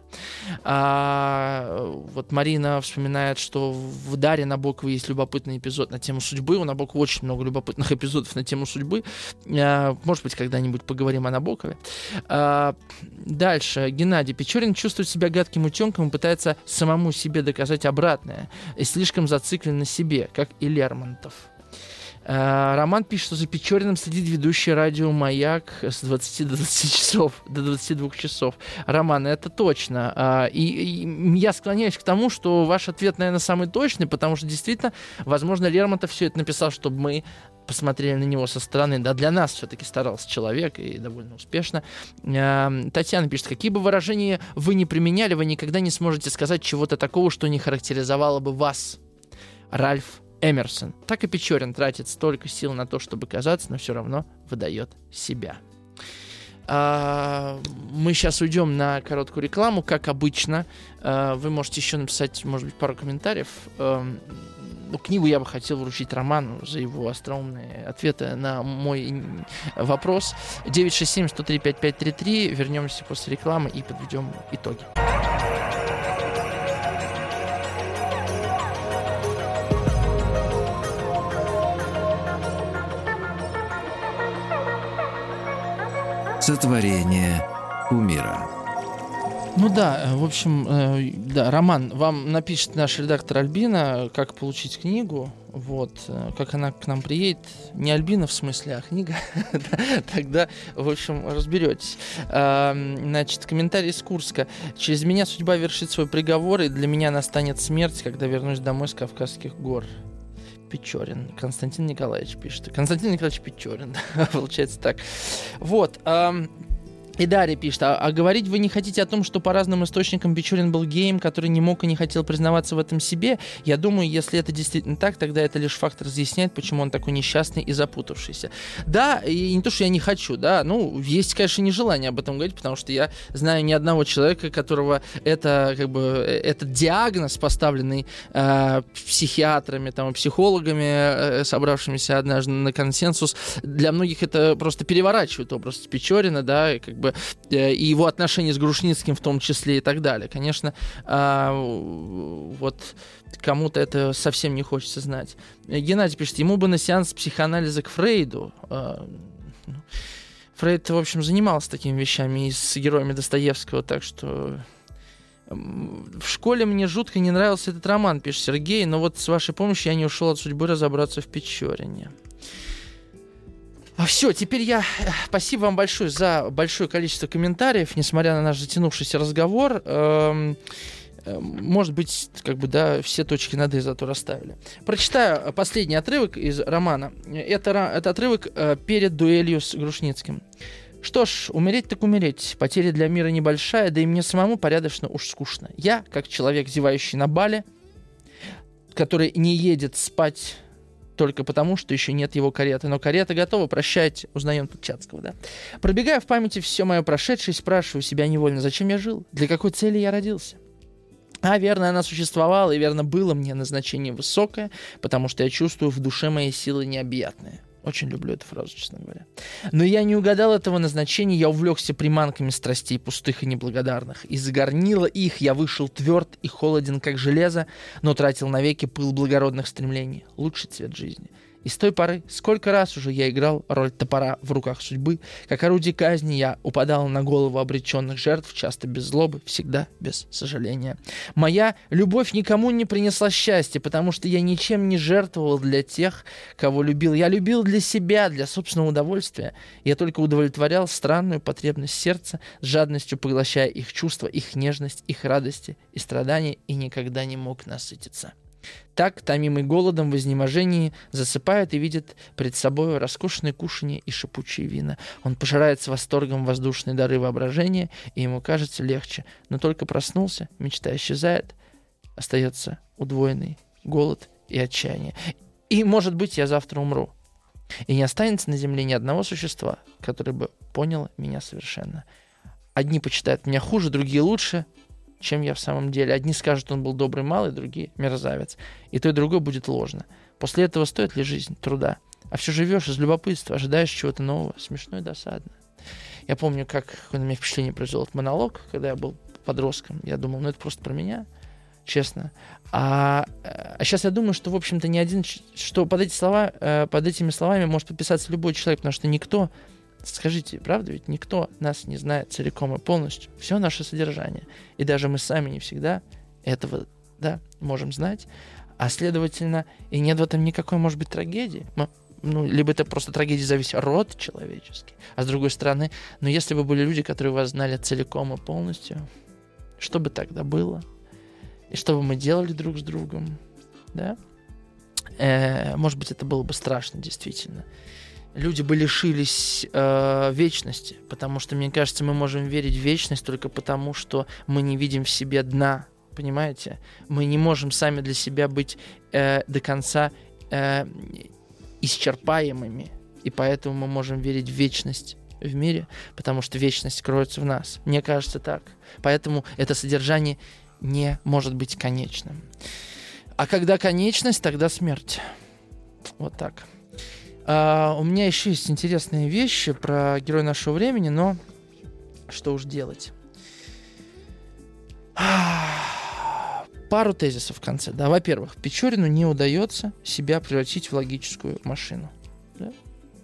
А, вот Марина вспоминает, что в Даре Набоковой есть любопытный эпизод на тему судьбы. У Набокова очень много любопытных эпизодов на тему судьбы. А, может быть, когда-нибудь поговорим о Набокове. Харькове. А, дальше. Геннадий Печорин чувствует себя гадким утенком и пытается самому себе доказать обратное. И слишком зациклен на себе, как и Лермонтов. Uh, Роман пишет, что за Печориным следит ведущий радио «Маяк» с 20 до 20 часов, до 22 часов. Роман, это точно. Uh, и, и я склоняюсь к тому, что ваш ответ, наверное, самый точный, потому что действительно, возможно, Лермонтов все это написал, чтобы мы посмотрели на него со стороны. Да, для нас все-таки старался человек и довольно успешно. Uh, Татьяна пишет, какие бы выражения вы ни применяли, вы никогда не сможете сказать чего-то такого, что не характеризовало бы вас. Ральф Эмерсон. Так и Печорин тратит столько сил на то, чтобы казаться, но все равно выдает себя. А, мы сейчас уйдем на короткую рекламу, как обычно. А, вы можете еще написать, может быть, пару комментариев. А, ну, книгу я бы хотел вручить Роману за его остроумные ответы на мой вопрос. 967-103-5533. Вернемся после рекламы и подведем итоги. Сотворение умира. Ну да, э, в общем, э, да, Роман, вам напишет наш редактор Альбина, как получить книгу, вот, э, как она к нам приедет, не Альбина в смысле, а книга, тогда, в общем, разберетесь. Значит, комментарий из Курска. Через меня судьба вершит свой приговор, и для меня настанет смерть, когда вернусь домой с Кавказских гор. Печорин. Константин Николаевич пишет. Константин Николаевич Печорин. Получается так. Вот. И Дарья пишет, а, а говорить вы не хотите о том, что по разным источникам Печорин был геем, который не мог и не хотел признаваться в этом себе? Я думаю, если это действительно так, тогда это лишь факт разъясняет, почему он такой несчастный и запутавшийся. Да, и не то, что я не хочу, да, ну, есть, конечно, нежелание об этом говорить, потому что я знаю ни одного человека, которого это, как бы, этот диагноз, поставленный э, психиатрами, там, психологами, э, собравшимися однажды на консенсус, для многих это просто переворачивает образ Печорина, да, как бы бы э, и его отношения с Грушницким в том числе и так далее. Конечно, а, вот кому-то это совсем не хочется знать. Геннадий пишет, ему бы на сеанс психоанализа к Фрейду. А, ну, Фрейд, в общем, занимался такими вещами и с героями Достоевского, так что в школе мне жутко не нравился этот роман, пишет Сергей, но вот с вашей помощью я не ушел от судьбы разобраться в Печорине. А Все, теперь я... Э, спасибо вам большое за большое количество комментариев, несмотря на наш затянувшийся разговор. Эм, э, может быть, как бы, да, все точки над «и» зато расставили. Прочитаю последний отрывок из романа. Это, это отрывок э, перед дуэлью с Грушницким. Что ж, умереть так умереть. Потеря для мира небольшая, да и мне самому порядочно уж скучно. Я, как человек, зевающий на бале, который не едет спать только потому, что еще нет его кареты. Но карета готова, прощайте, узнаем тут Чацкого, да. Пробегая в памяти все мое прошедшее, спрашиваю себя невольно, зачем я жил, для какой цели я родился. А, верно, она существовала, и верно, было мне назначение высокое, потому что я чувствую в душе моей силы необъятные. Очень люблю эту фразу, честно говоря. Но я не угадал этого назначения, я увлекся приманками страстей пустых и неблагодарных. Из горнила их я вышел тверд и холоден, как железо, но тратил навеки пыл благородных стремлений. Лучший цвет жизни — и с той поры, сколько раз уже я играл роль топора в руках судьбы, как орудие казни я упадал на голову обреченных жертв, часто без злобы, всегда без сожаления. Моя любовь никому не принесла счастья, потому что я ничем не жертвовал для тех, кого любил. Я любил для себя, для собственного удовольствия. Я только удовлетворял странную потребность сердца, с жадностью поглощая их чувства, их нежность, их радости и страдания, и никогда не мог насытиться. Так, томимый голодом в изнеможении, засыпает и видит пред собой роскошные кушанье и шипучие вина. Он пожирает с восторгом воздушные дары воображения, и ему кажется легче. Но только проснулся, мечта исчезает, остается удвоенный голод и отчаяние. И, может быть, я завтра умру. И не останется на земле ни одного существа, которое бы поняло меня совершенно. Одни почитают меня хуже, другие лучше, чем я в самом деле. Одни скажут, он был добрый малый, другие мерзавец. И то и другое будет ложно. После этого стоит ли жизнь труда? А все живешь из любопытства, ожидаешь чего-то нового. Смешно и досадно. Я помню, как на меня впечатление произвел этот монолог, когда я был подростком. Я думал, ну это просто про меня, честно. А, а сейчас я думаю, что, в общем-то, ни один, что под эти слова, э, под этими словами может подписаться любой человек, потому что никто Скажите, правда, ведь никто нас не знает целиком и полностью. Все наше содержание. И даже мы сами не всегда этого да, можем знать. А следовательно, и нет в этом никакой, может быть, трагедии. Мы, ну, либо это просто трагедия за весь род человеческий. А с другой стороны, ну, если бы были люди, которые вас знали целиком и полностью, что бы тогда было? И что бы мы делали друг с другом? Да? Э, может быть, это было бы страшно, действительно люди бы лишились э, вечности, потому что, мне кажется, мы можем верить в вечность только потому, что мы не видим в себе дна, понимаете? Мы не можем сами для себя быть э, до конца э, исчерпаемыми, и поэтому мы можем верить в вечность в мире, потому что вечность кроется в нас. Мне кажется так. Поэтому это содержание не может быть конечным. А когда конечность, тогда смерть. Вот так. А, у меня еще есть интересные вещи про героя нашего времени, но что уж делать. Пару тезисов в конце. Да, во-первых, Печорину не удается себя превратить в логическую машину. Да?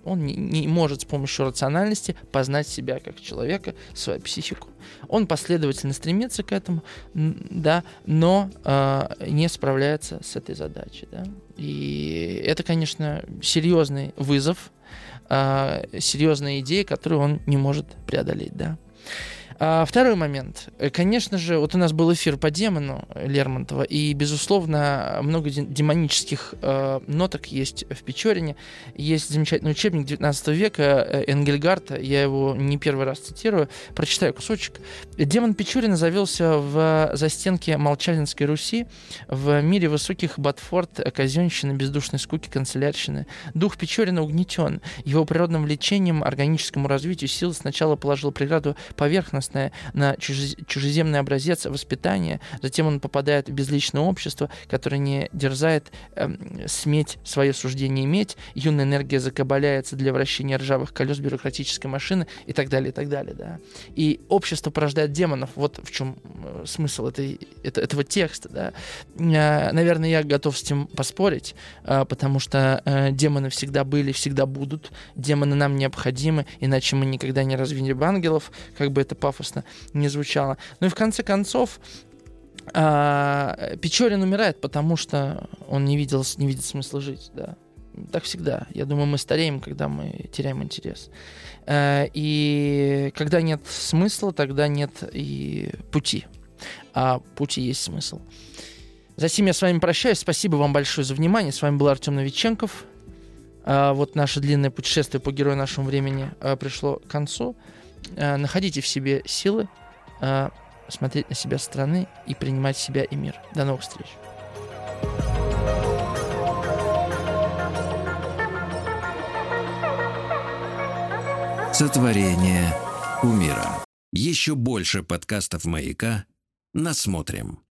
Он не, не может с помощью рациональности познать себя как человека, свою психику. Он последовательно стремится к этому, да, но э, не справляется с этой задачей. Да. И это, конечно, серьезный вызов, э, серьезная идея, которую он не может преодолеть. Да. А, второй момент. Э, конечно же, вот у нас был эфир по демону Лермонтова, и, безусловно, много демонических э, ноток есть в Печорине. Есть замечательный учебник 19 века э, Энгельгарта, я его не первый раз цитирую, прочитаю кусочек. Демон Печорина завелся в застенке Молчалинской Руси, в мире высоких ботфорд, казенщины, бездушной скуки, канцелярщины. Дух Печорина угнетен. Его природным влечением, органическому развитию сил сначала положил преграду поверхностно прекрасное на чужеземный образец воспитания, затем он попадает в безличное общество, которое не дерзает э, сметь свое суждение иметь, юная энергия закабаляется для вращения ржавых колес бюрократической машины и так далее, и так далее, да. И общество порождает демонов, вот в чем э, смысл этой, это, этого текста, да. Э, наверное, я готов с этим поспорить, э, потому что э, демоны всегда были, всегда будут, демоны нам необходимы, иначе мы никогда не развили бы ангелов, как бы это пафосно пафосно не звучало. Ну и в конце концов, а, Печорин умирает, потому что он не, видел, не видит смысла жить, да. Так всегда. Я думаю, мы стареем, когда мы теряем интерес. А, и когда нет смысла, тогда нет и пути. А пути есть смысл. Затем я с вами прощаюсь. Спасибо вам большое за внимание. С вами был Артем Новиченков. А, вот наше длинное путешествие по герою нашего времени пришло к концу. Э, находите в себе силы э, смотреть на себя со стороны и принимать себя и мир. До новых встреч. Сотворение умира. Еще больше подкастов «Маяка» насмотрим.